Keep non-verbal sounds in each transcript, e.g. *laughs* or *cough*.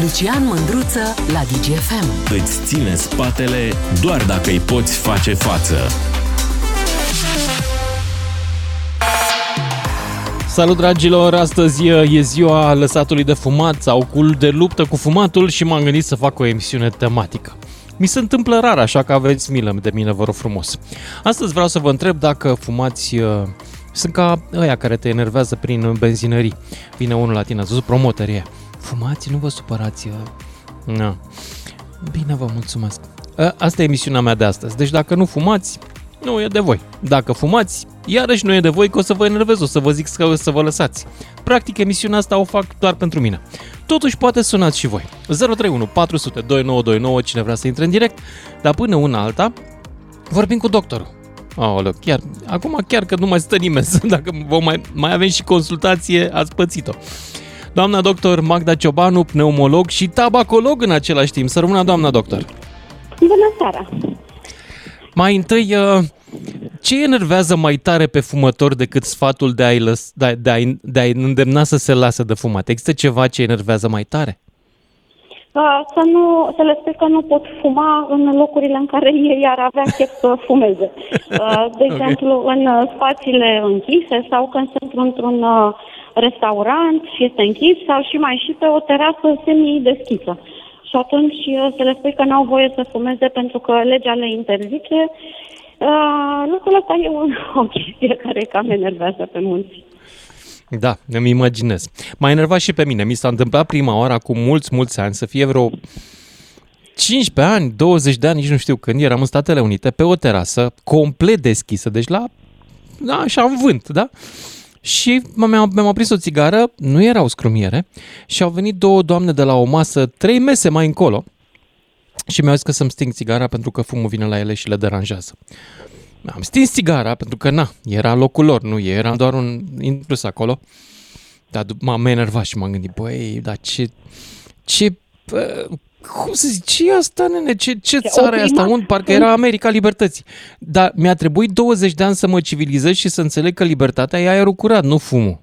Lucian Mândruță la DGFM. Îți ține spatele doar dacă îi poți face față. Salut dragilor, astăzi e ziua lăsatului de fumat sau cul de luptă cu fumatul și m-am gândit să fac o emisiune tematică. Mi se întâmplă rar, așa că aveți milă de mine, vă rog frumos. Astăzi vreau să vă întreb dacă fumați uh, sunt ca ăia care te enervează prin benzinării. Vine unul la tine, a zis promoterie. Fumați, nu vă supărați. Uh. Na. Bine, vă mulțumesc. Asta e emisiunea mea de astăzi. Deci dacă nu fumați, nu e de voi. Dacă fumați, iarăși nu e de voi că o să vă enervez, o să vă zic să, să vă lăsați. Practic, emisiunea asta o fac doar pentru mine. Totuși, poate sunați și voi. 031 400 2929, cine vrea să intre în direct, dar până una alta, vorbim cu doctorul. Aoleu, chiar, acum chiar că nu mai stă nimeni, *laughs* dacă vom mai, mai avem și consultație, ați pățit-o. Doamna doctor Magda Ciobanu, pneumolog și tabacolog în același timp. Să rămână doamna doctor. Bună seara! Mai întâi, uh, ce enervează mai tare pe fumător decât sfatul de a-i, lăs, de a, de a, de a îndemna să se lasă de fumat? Există ceva ce enervează mai tare? Uh, să, nu, să le spui că nu pot fuma în locurile în care ei ar avea chef să fumeze. Uh, de okay. exemplu, în spațiile închise sau când sunt într-un restaurant și este închis sau și mai și pe o terasă semi-deschisă. Și atunci să le spui că n-au voie să fumeze pentru că legea le interzice, uh, lucrul ăsta e un, *laughs* o chestie care cam enervează pe mulți. Da, îmi imaginez. M-a enervat și pe mine. Mi s-a întâmplat prima oară acum mulți, mulți ani să fie vreo 15 ani, 20 de ani, nici nu știu când, eram în Statele Unite, pe o terasă complet deschisă, deci la, da, așa în vânt, da? Și mi-am, mi-am aprins o țigară, nu erau scrumiere, și au venit două doamne de la o masă, trei mese mai încolo, și mi-au zis că să-mi sting țigara pentru că fumul vine la ele și le deranjează. Am stins țigara pentru că, na, era locul lor, nu era doar un intrus acolo. Dar m-am enervat și m-am gândit, băi, dar ce, ce, cum să zic, ce e asta, nene? Ce, ce țară e asta? Unde? Parcă era America Libertății. Dar mi-a trebuit 20 de ani să mă civilizez și să înțeleg că libertatea e aerul curat, nu fumul.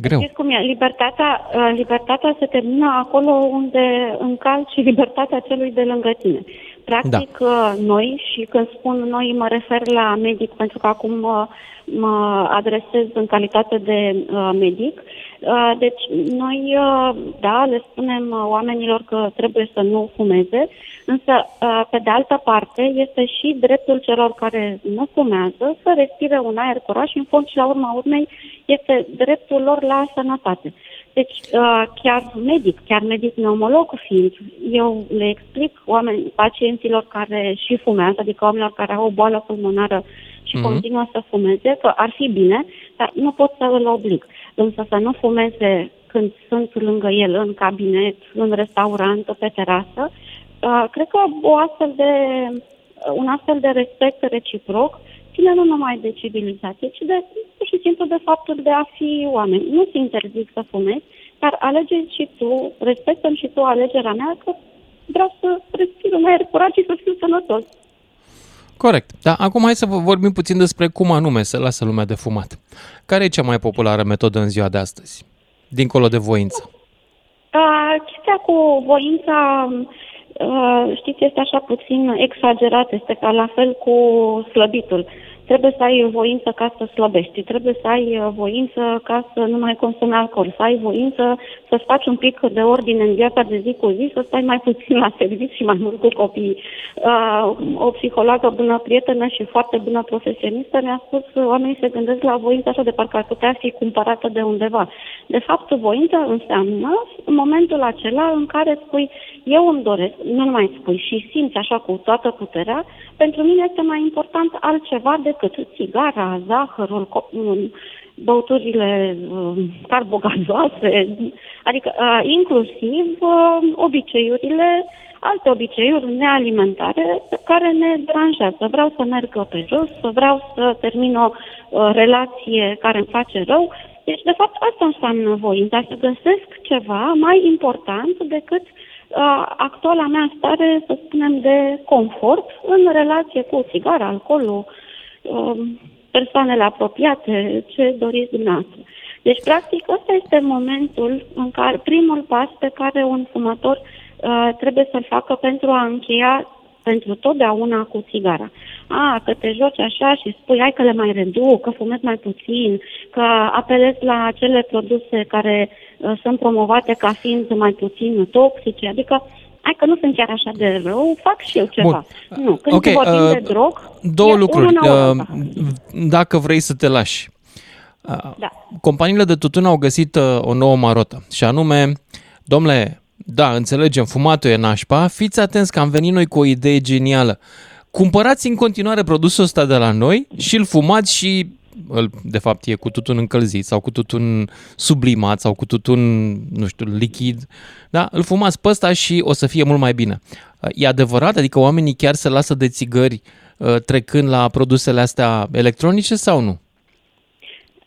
Greu. Știți cum e? Libertatea, uh, libertatea se termină acolo unde încalci libertatea celui de lângă tine. Practic, da. Uh, noi, și când spun noi, mă refer la medic, pentru că acum mă, mă adresez în calitate de uh, medic, Uh, deci, noi, uh, da, le spunem uh, oamenilor că trebuie să nu fumeze, însă, pe de altă parte, este și dreptul celor care nu fumează să respire un aer curat și, în fond și la urma urmei, este dreptul lor la sănătate. Deci, chiar medic, chiar medic neumolog fiind, eu le explic oameni, pacienților care și fumează, adică oamenilor care au o boală pulmonară și mm-hmm. continuă să fumeze, că ar fi bine, dar nu pot să îl oblig. Însă să nu fumeze când sunt lângă el în cabinet, în restaurant, pe terasă, uh, cred că o astfel de, un astfel de respect reciproc ține nu numai de civilizație, ci de pur și simplu de faptul de a fi oameni. Nu ți interzic să fumezi, dar alege și tu, respectăm și tu alegerea mea că vreau să respir un aer curat și să fiu sănătos. Corect. Dar acum hai să vorbim puțin despre cum anume se lasă lumea de fumat. Care e cea mai populară metodă în ziua de astăzi, dincolo de voință? Uh, chestia cu voința, uh, știți, este așa puțin exagerat, este ca la fel cu slăbitul. Trebuie să ai voință ca să slăbești, trebuie să ai uh, voință ca să nu mai consumi alcool, să ai voință să faci un pic de ordine în viața de zi cu zi, să stai mai puțin la serviciu și mai mult cu copiii. Uh, o psihologă bună prietenă și foarte bună profesionistă ne-a spus că oamenii se gândesc la voință așa de parcă ar putea fi cumpărată de undeva. De fapt, voință înseamnă în momentul acela în care spui eu îmi doresc, nu mai spui și simți așa cu toată puterea, pentru mine este mai important altceva decât țigara, zahărul, băuturile uh, carbogazoase, adică uh, inclusiv uh, obiceiurile, alte obiceiuri nealimentare care ne deranjează. Vreau să merg pe jos, vreau să termin o relație care îmi face rău. Deci, de fapt, asta înseamnă voința, să găsesc ceva mai important decât uh, actuala mea stare, să spunem, de confort în relație cu țigara, alcoolul, persoanele apropiate, ce doriți dumneavoastră. Deci, practic, ăsta este momentul în care, primul pas pe care un fumător uh, trebuie să-l facă pentru a încheia pentru totdeauna cu țigara. A, că te joci așa și spui, hai că le mai reduc, că fumez mai puțin, că apelez la acele produse care uh, sunt promovate ca fiind mai puțin toxice, adică hai că nu sunt chiar așa de rău, fac și eu ceva. Bun. Nu, când okay, vorbim uh, de drog, două lucruri. Uh, dacă vrei să te lași. Uh, da. Companiile de tutun au găsit uh, o nouă marotă și anume, domnule, da, înțelegem, fumatul e nașpa, fiți atenți că am venit noi cu o idee genială. Cumpărați în continuare produsul ăsta de la noi și îl fumați și îl, de fapt e cu tutun încălzit sau cu tutun sublimat sau cu tutun, nu știu, lichid, da? Îl fumați pe ăsta și o să fie mult mai bine. E adevărat? Adică oamenii chiar se lasă de țigări uh, trecând la produsele astea electronice sau nu?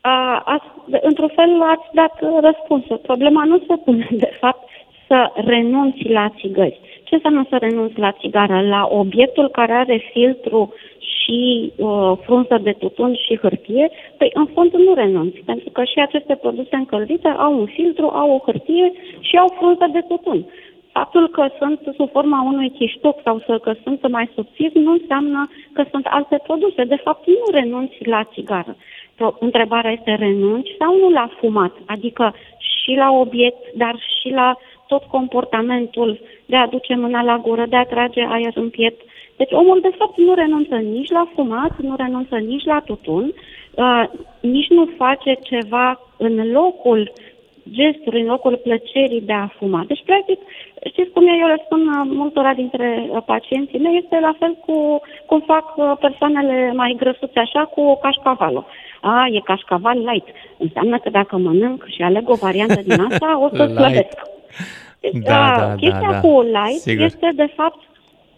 A, ați, într-un fel ați dat răspunsul. Problema nu se pune, de fapt, să renunți la țigări. Ce înseamnă să renunți la țigară? La obiectul care are filtru și uh, frunză de tutun și hârtie? Păi, în fond, nu renunți, pentru că și aceste produse încălzite au un filtru, au o hârtie și au frunză de tutun. Faptul că sunt sub forma unui chiștoc sau să, că sunt mai subțiri nu înseamnă că sunt alte produse. De fapt, nu renunți la țigară. Întrebarea este renunți sau nu la fumat, adică și la obiect, dar și la tot comportamentul de a duce mâna la gură, de a trage aer în piept. Deci omul, de fapt, nu renunță nici la fumat, nu renunță nici la tutun, uh, nici nu face ceva în locul gestului, în locul plăcerii de a fuma. Deci, practic, știți cum e, eu le spun uh, multora dintre uh, pacienții mei, este la fel cu cum fac uh, persoanele mai grăsuțe așa cu cașcavalul. A, e cașcaval light. Înseamnă că dacă mănânc și aleg o variantă din asta, o să *laughs* slăbesc. Da, da, chestia da, da. cu light Sigur. este, de fapt,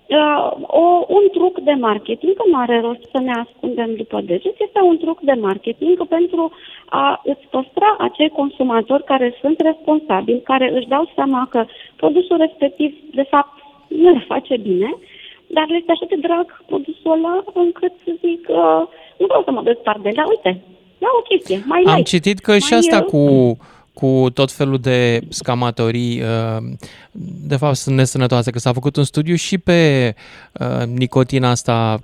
uh, o, un truc de marketing, că nu are rost să ne ascundem după deget, este un truc de marketing pentru a îți păstra acei consumatori care sunt responsabili, care își dau seama că produsul respectiv, de fapt, nu le face bine, dar le este așa de drag produsul ăla încât zic, uh, nu vreau să mă despart de la, uite, ia o chestie, mai Am light, citit că și asta uh, cu cu tot felul de scamatorii, uh, de fapt sunt nesănătoase, că s-a făcut un studiu și pe uh, nicotina asta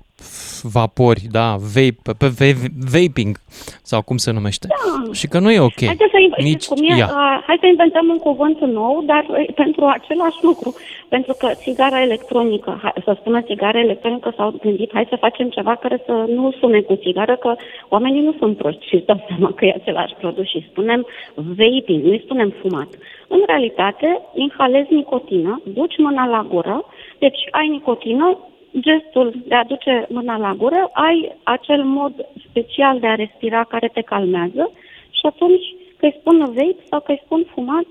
vapori, da, vape, pe vaping sau cum se numește. Da. Și că nu e ok. Haideți să, Nici, cum e, uh, hai să inventăm un cuvânt nou, dar uh, pentru același lucru. Pentru că țigara electronică, hai, să spună țigara electronică s-au gândit, hai să facem ceva care să nu sune cu țigară, că oamenii nu sunt proști și își dau seama că e același produs și spunem vaping, nu spunem fumat. În realitate, inhalezi nicotină, duci mâna la gură, deci ai nicotină, gestul de a duce mâna la gură, ai acel mod special de a respira care te calmează și atunci că îi spun vape sau că îi spun fumat,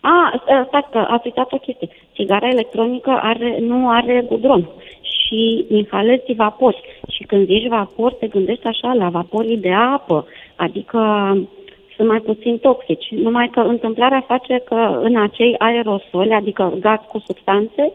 a, stai că ați uitat o chestie. Țigara electronică are, nu are gudron și inhalezi vapori. Și când zici vapor, te gândești așa la vaporii de apă, adică sunt mai puțin toxici. Numai că întâmplarea face că în acei aerosoli, adică gaz cu substanțe,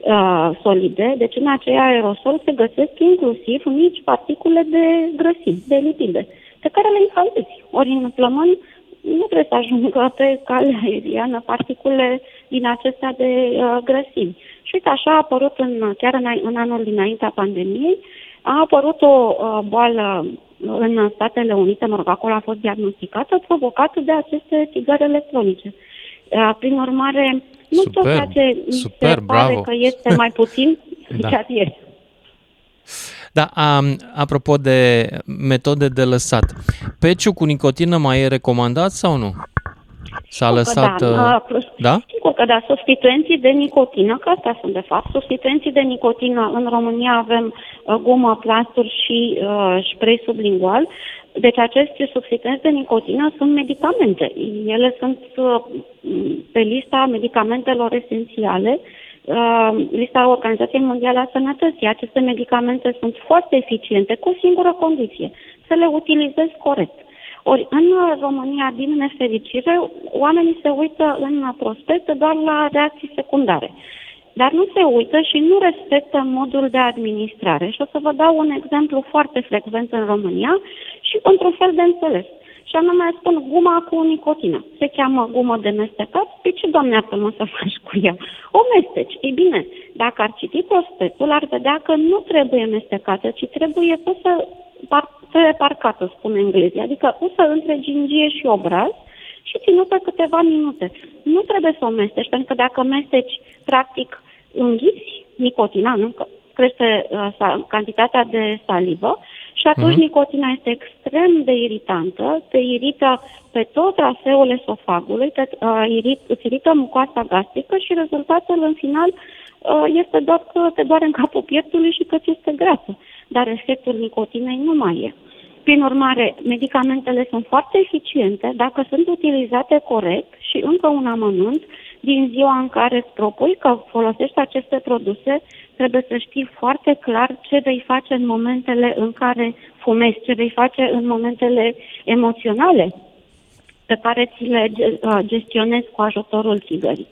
uh, solide, deci în acei aerosol se găsesc inclusiv mici particule de grăsimi, de lipide, pe care le inhalezi. Ori în plămâni nu trebuie să ajungă pe calea aeriană particule din acestea de uh, grăsimi. Și uite, așa a apărut în, chiar în, în anul dinaintea pandemiei, a apărut o uh, boală în Statele Unite, mă rog, acolo a fost diagnosticată, provocată de aceste țigări electronice. Uh, prin urmare, nu super, tot ceea ce mi super, se pare bravo. că este mai puțin, *laughs* da. chiar e. Da, um, apropo de metode de lăsat, peciu cu nicotină mai e recomandat sau nu? S-a lăsat... Da, uh, da? Sigur că da, substituenții de nicotină, că astea sunt de fapt, substituenții de nicotină în România avem uh, gumă, plasturi și uh, spray sublingual. Deci aceste substituenți de nicotină sunt medicamente. Ele sunt uh, pe lista medicamentelor esențiale, uh, lista Organizației Mondiale a Sănătății. Aceste medicamente sunt foarte eficiente, cu o singură condiție, să le utilizezi corect. Ori în România, din nefericire, oamenii se uită în prospect doar la reacții secundare. Dar nu se uită și nu respectă modul de administrare. Și o să vă dau un exemplu foarte frecvent în România și într-un fel de înțeles. și anume spun guma cu nicotină. Se cheamă gumă de mestecat. Pe ce, doamne, mă să *laughs* faci cu ea? O mesteci. Ei bine, dacă ar citi prospectul, ar vedea că nu trebuie mestecată, ci trebuie pusă par, parcată, spune englezii, adică pusă între gingie și obraz și ținută câteva minute. Nu trebuie să o mesteci, pentru că dacă mesteci, practic, înghiți nicotina, nu? Că crește uh, cantitatea de salivă și atunci uh-huh. nicotina este extrem de iritantă, te irită pe tot traseul esofagului, te, uh, irit, îți irită mucoasa gastrică și rezultatul în final uh, este doar că te doare în capul pieptului și că ți este grasă, dar efectul nicotinei nu mai e. Prin urmare, medicamentele sunt foarte eficiente dacă sunt utilizate corect și încă un amănunt, din ziua în care îți propui că folosești aceste produse, trebuie să știi foarte clar ce vei face în momentele în care fumezi, ce vei face în momentele emoționale pe care ți le uh, gestionezi cu ajutorul țigării.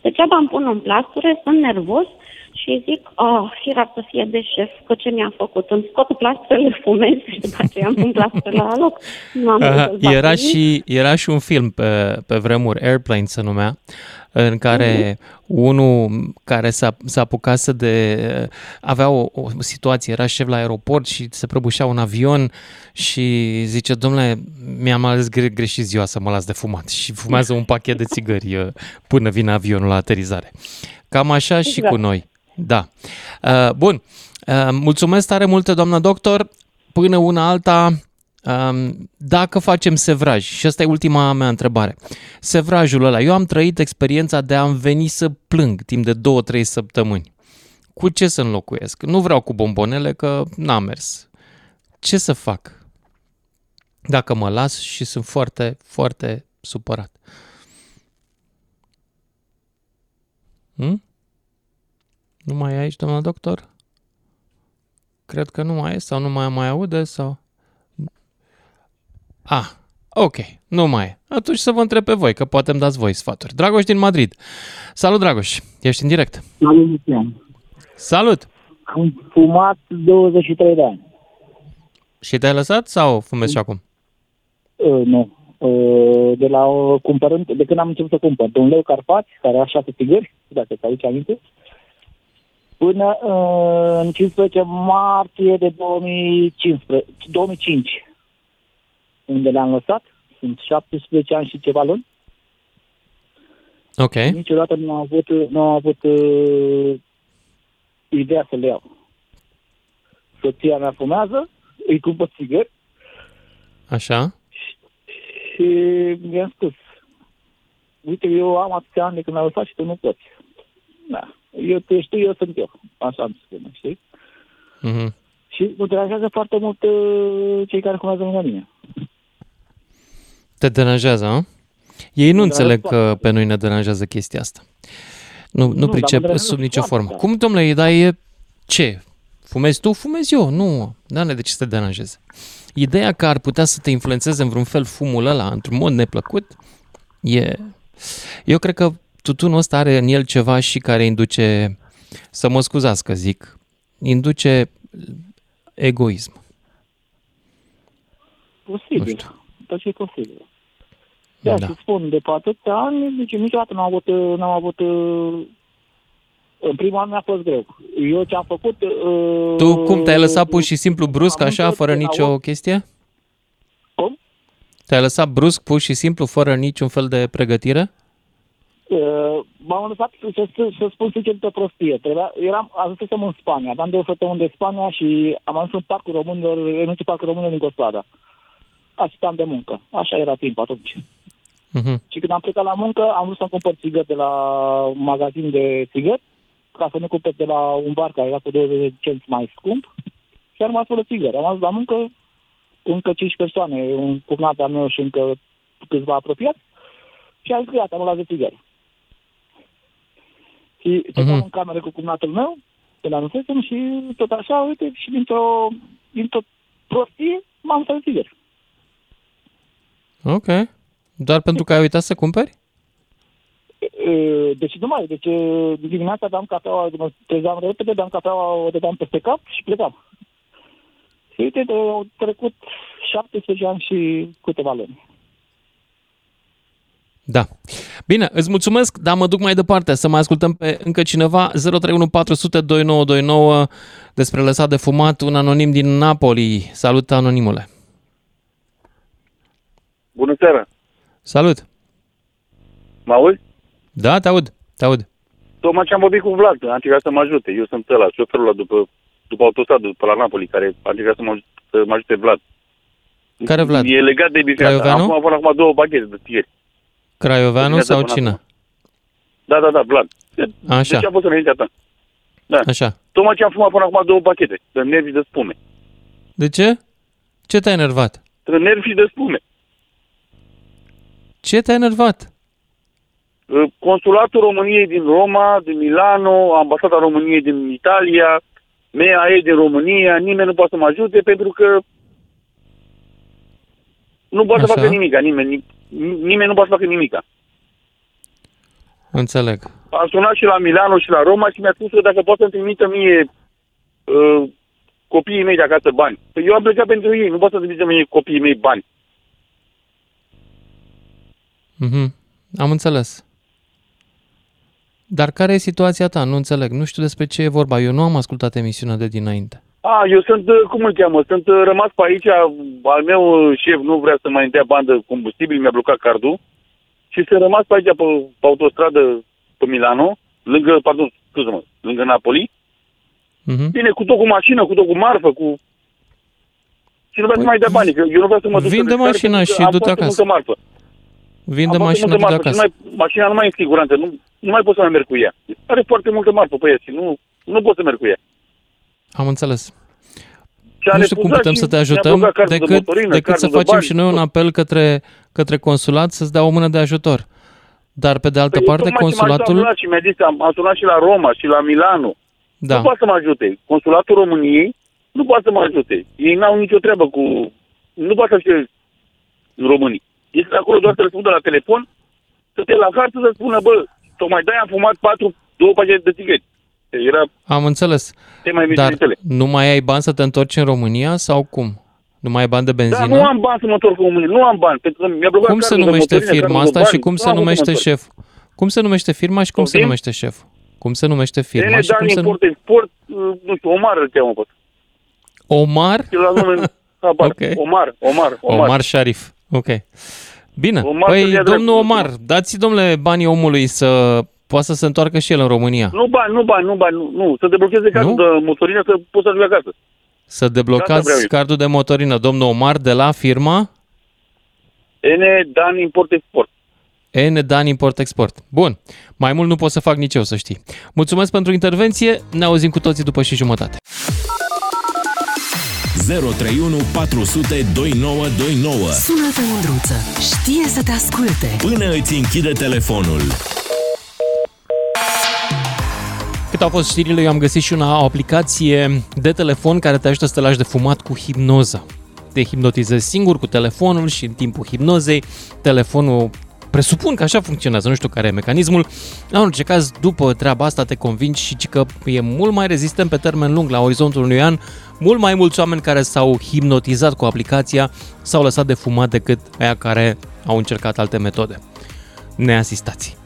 Degeaba îmi pun în plasture, sunt nervos, și zic, oh, firar să fie de șef, că ce mi-a făcut? Îmi scot plastrele, fumez și după aceea îmi pun plastrele la loc. Nu am uh, era, și, era și un film pe, pe vremuri, Airplane se numea, în care uh-huh. unul care s-a, s-a apucat să de... avea o, o situație, era șef la aeroport și se prăbușea un avion și zice, domnule, mi-am ales gre- greșit ziua să mă las de fumat și fumează un pachet de țigări uh, până vine avionul la aterizare. Cam așa exact. și cu noi. Da. Uh, bun. Uh, mulțumesc tare multe, doamnă doctor. Până una alta, um, dacă facem sevraj, și asta e ultima mea întrebare, sevrajul ăla, eu am trăit experiența de a-mi veni să plâng timp de 2-3 săptămâni. Cu ce să înlocuiesc? Nu vreau cu bombonele, că n-a mers. Ce să fac? Dacă mă las și sunt foarte, foarte supărat. Hmm? Nu mai e aici, doamna doctor? Cred că nu mai e sau nu mai mai aude sau... Ah, ok, nu mai e. Atunci să vă întreb pe voi, că poate îmi dați voi sfaturi. Dragoș din Madrid. Salut, Dragoș. Ești în direct. Salut, Lucian. Salut. Am fumat 23 de ani. Și te-ai lăsat sau fumezi și acum? Uh, nu. Uh, de la uh, cumpărând, de când am început să cumpăr, de un leu Carpați, care are șase tigări, dacă te aduce aminte, până uh, în 15 martie de 2015, 2005, unde le-am lăsat. Sunt 17 ani și ceva luni. Ok. Niciodată nu am avut, nu am avut uh, ideea să le iau. Soția mea fumează, îi cumpăr țigări. Așa. Și mi-am spus, uite, eu am atâția ani de când am lăsat și tu nu poți. Da eu te știu, eu sunt eu. Așa îmi spune, știi? Mm-hmm. Și mă deranjează foarte mult uh, cei care cunoaște lângă mine. Te deranjează, a? Ei nu înțeleg că pe noi ne deranjează chestia asta. Nu, nu, nu pricep sub nicio formă. Da. Cum, domnule, dar e ce? Fumezi tu? Fumezi eu. Nu, da, de ce să te deranjeze? Ideea că ar putea să te influențeze în vreun fel fumul ăla, într-un mod neplăcut, e... Eu cred că tutunul ăsta are în el ceva și care induce, să mă scuzați că zic, induce egoism. Posibil. Dar ce e posibil. Da, da. să spun, de pe atâția ani, deci niciodată n-am avut, n-am avut în primul an mi-a fost greu. Eu ce am făcut... Uh, tu cum, te-ai lăsat pur și simplu brusc așa, fără nicio avut... chestie? Cum? Te-ai lăsat brusc, pur și simplu, fără niciun fel de pregătire? Uh, m-am lăsat să, să, să spun sincer de prostie. Trebuia, eram, ajunsesem în Spania, aveam două săptămâni de Spania și am ajuns în parcul românilor, în parcul românilor din Coslada. Asistam de muncă. Așa era timp atunci. Uh-huh. Și când am plecat la muncă, am vrut să-mi cumpăr țigări de la un magazin de țigări, ca să nu cumpăr de la un bar care era cu 20 de cenți mai scump. Și am rămas fără țigări. Am ajuns la muncă încă 5 persoane, un cumnat al meu și încă câțiva apropiați. Și am zis, gata, am luat de țigări. Și stăteam uh-huh. în cameră cu cumnatul meu, de la anunțesem și tot așa, uite, și dintr-o, dintr-o prostie m-am să ieri. Ok. Doar pentru că ai uitat să cumperi? Deci nu mai, deci dimineața aveam cafeaua, mă trezeam repede, beam cafeaua, o dădeam peste cap și plecam. Și uite, au trecut 17 ani și câteva luni. Da. Bine, îți mulțumesc, dar mă duc mai departe să mai ascultăm pe încă cineva. 031 despre lăsat de fumat, un anonim din Napoli. Salut, anonimule. Bună seara! Salut! Mă auzi? Da, te aud, te aud. Tocmai ce am vorbit cu Vlad, a încercat să mă ajute. Eu sunt ăla, șoferul ăla după, după autostradă, după la Napoli, care a încercat să mă, să mă ajute Vlad. Care Vlad? E legat de bifeata. Acum până acum două pachete de tieri. Craioveanu sau cine? Da, da, da, Vlad. Așa. Deci a fost înaintea ta. Da. Așa. Tocmai ce am fumat până acum două pachete, de nervi de spume. De ce? Ce te-a enervat? De nervi de spume. Ce te-a enervat? Consulatul României din Roma, din Milano, ambasada României din Italia, MEAE din România, nimeni nu poate să mă ajute pentru că nu poate Așa. să facă nimic, nimeni, nimeni nu poate să facă nimic. Înțeleg. Am sunat și la Milano și la Roma și mi-a spus că dacă poate să-mi trimită mie uh, copiii mei de acasă bani. Păi eu am plecat pentru ei, nu pot să trimită mie copiii mei bani. Mhm. Am înțeles. Dar care e situația ta? Nu înțeleg. Nu știu despre ce e vorba. Eu nu am ascultat emisiunea de dinainte. A, eu sunt, uh, cum îl cheamă, sunt uh, rămas pe aici, al meu uh, șef nu vrea să mai dea bandă combustibil, mi-a blocat cardul și sunt rămas pe aici, pe, pe autostradă, pe Milano, lângă, pardon, scuze-mă, lângă Napoli. Uh-huh. Bine, cu tot cu mașină, cu tot cu marfă, cu... Și nu vreau păi, să mai dea bani, că eu nu vreau să mă duc Vinde mașina și du-te acasă. marfă. Vinde mașina, du-te acasă. Mai, mașina nu mai e în siguranță, nu, nu mai pot să mai merg cu ea. Are foarte multă marfă pe ea și nu, nu pot să merg cu ea. Am înțeles. Nu știu cum putem să te ajutăm decât, de motorină, decât să facem bani, și noi un apel către, către consulat să-ți dea o mână de ajutor. Dar pe de altă păi parte, consulatul... Am și mi-a zis, am, am sunat și la Roma și la Milano. Da. Nu poate să mă ajute. Consulatul României nu poate să mă ajute. Ei n-au nicio treabă cu... Nu poate să fie românii. Este acolo doar să răspundă la telefon, să te la hartă să spună, bă, tocmai de am fumat patru, două pagini de țigări. Era... Am înțeles. Mai Dar nu mai ai bani să te întorci în România sau cum? Nu mai ai bani de benzină? Da, nu am bani să mă întorc în România. Nu am bani. Pentru că mi-a cum se numește firma asta și cum se numește șef? Cum se numește firma și cum se numește șef? Cum se numește firma și cum se numește... Import, uh, nu știu, Omar îl cheamă pot. Omar? okay. Omar, Omar, Omar. Omar Sharif. Ok. Bine. Omar păi, domnul Omar, dați domnule banii omului să poată să se întoarcă și el în România. Nu bani, nu bani, nu bani, nu, nu. să deblocheze cardul nu? de motorină să poți să ajungi acasă. Să deblocați cardul de motorină, domnul Omar, de la firma? N Dan Import Export. N Dan Import Export. Bun. Mai mult nu pot să fac nici eu, să știi. Mulțumesc pentru intervenție. Ne auzim cu toții după și jumătate. 031 400 2929 Sună-te, Mândruță. Știe să te asculte. Până îți închide telefonul. Cât au fost știrile, eu am găsit și una, o aplicație de telefon care te ajută să te lași de fumat cu hipnoză. Te hipnotizezi singur cu telefonul și în timpul hipnozei telefonul presupun că așa funcționează, nu știu care e mecanismul. În orice caz, după treaba asta te convingi și că e mult mai rezistent pe termen lung, la orizontul unui an, mult mai mulți oameni care s-au hipnotizat cu aplicația s-au lăsat de fumat decât aia care au încercat alte metode. Neasistați.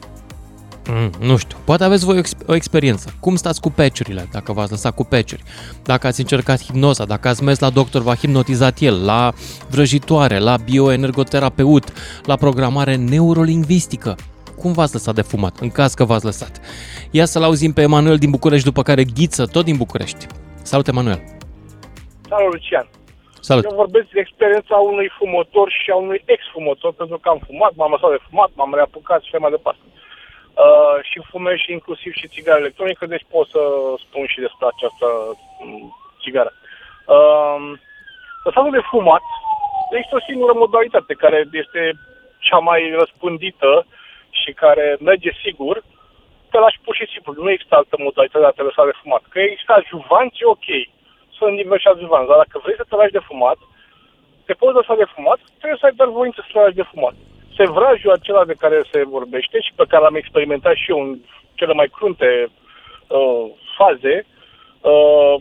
Mm, nu știu, poate aveți voi o experiență. Cum stați cu peciurile, dacă v-ați lăsat cu peciuri? Dacă ați încercat hipnoza, dacă ați mers la doctor, v-a hipnotizat el, la vrăjitoare, la bioenergoterapeut, la programare neurolingvistică. Cum v-ați lăsat de fumat, în caz că v-ați lăsat? Ia să-l auzim pe Emanuel din București, după care Ghiță, tot din București. Salut, Emanuel! Salut, Lucian! Salut. Eu vorbesc de experiența unui fumător și a unui ex-fumător, pentru că am fumat, m-am lăsat de fumat, m-am reapucat și mai departe. Uh, și fumez și inclusiv și țigară electronică, deci pot să spun și despre această mm, țigară. Uh, lăsatul de fumat este o singură modalitate care este cea mai răspândită și care merge sigur, te lași pur și simplu. Nu există altă modalitate de a te lăsa de fumat. Că există adjuvanți, ok. Sunt diversi adjuvanți, dar dacă vrei să te lași de fumat, te poți lăsa de fumat, trebuie să ai doar voință să te lași de fumat sevrajul acela de care se vorbește și pe care l-am experimentat și eu în cele mai crunte uh, faze, uh,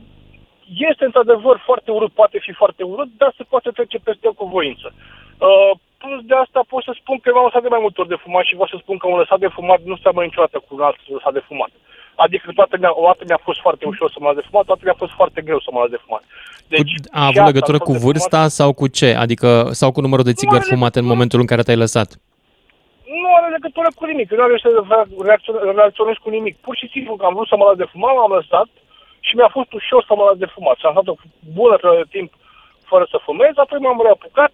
este într-adevăr foarte urât, poate fi foarte urât, dar se poate trece peste el cu voință. Uh, plus de asta pot să spun că m-am lăsat de mai multe ori de fumat și vreau să spun că un lăsat de fumat nu seamănă niciodată cu un alt lăsat de fumat. Adică toată mea, o dată mi-a fost foarte ușor să mă las de fumat, o dată mi-a fost foarte greu să mă las de fumat. Deci, a și avut asta, legătură lăsat cu de vârsta fumat, sau cu ce? Adică, sau cu numărul de țigări are fumate în legătură. momentul în care te-ai lăsat? nu are legătură cu nimic. Eu nu are să reacționez, reacționez cu nimic. Pur și simplu că am vrut să mă las de fumat, m-am lăsat și mi-a fost ușor să mă las de fumat. Și am stat o bună perioadă de timp fără să fumez, apoi m-am reapucat,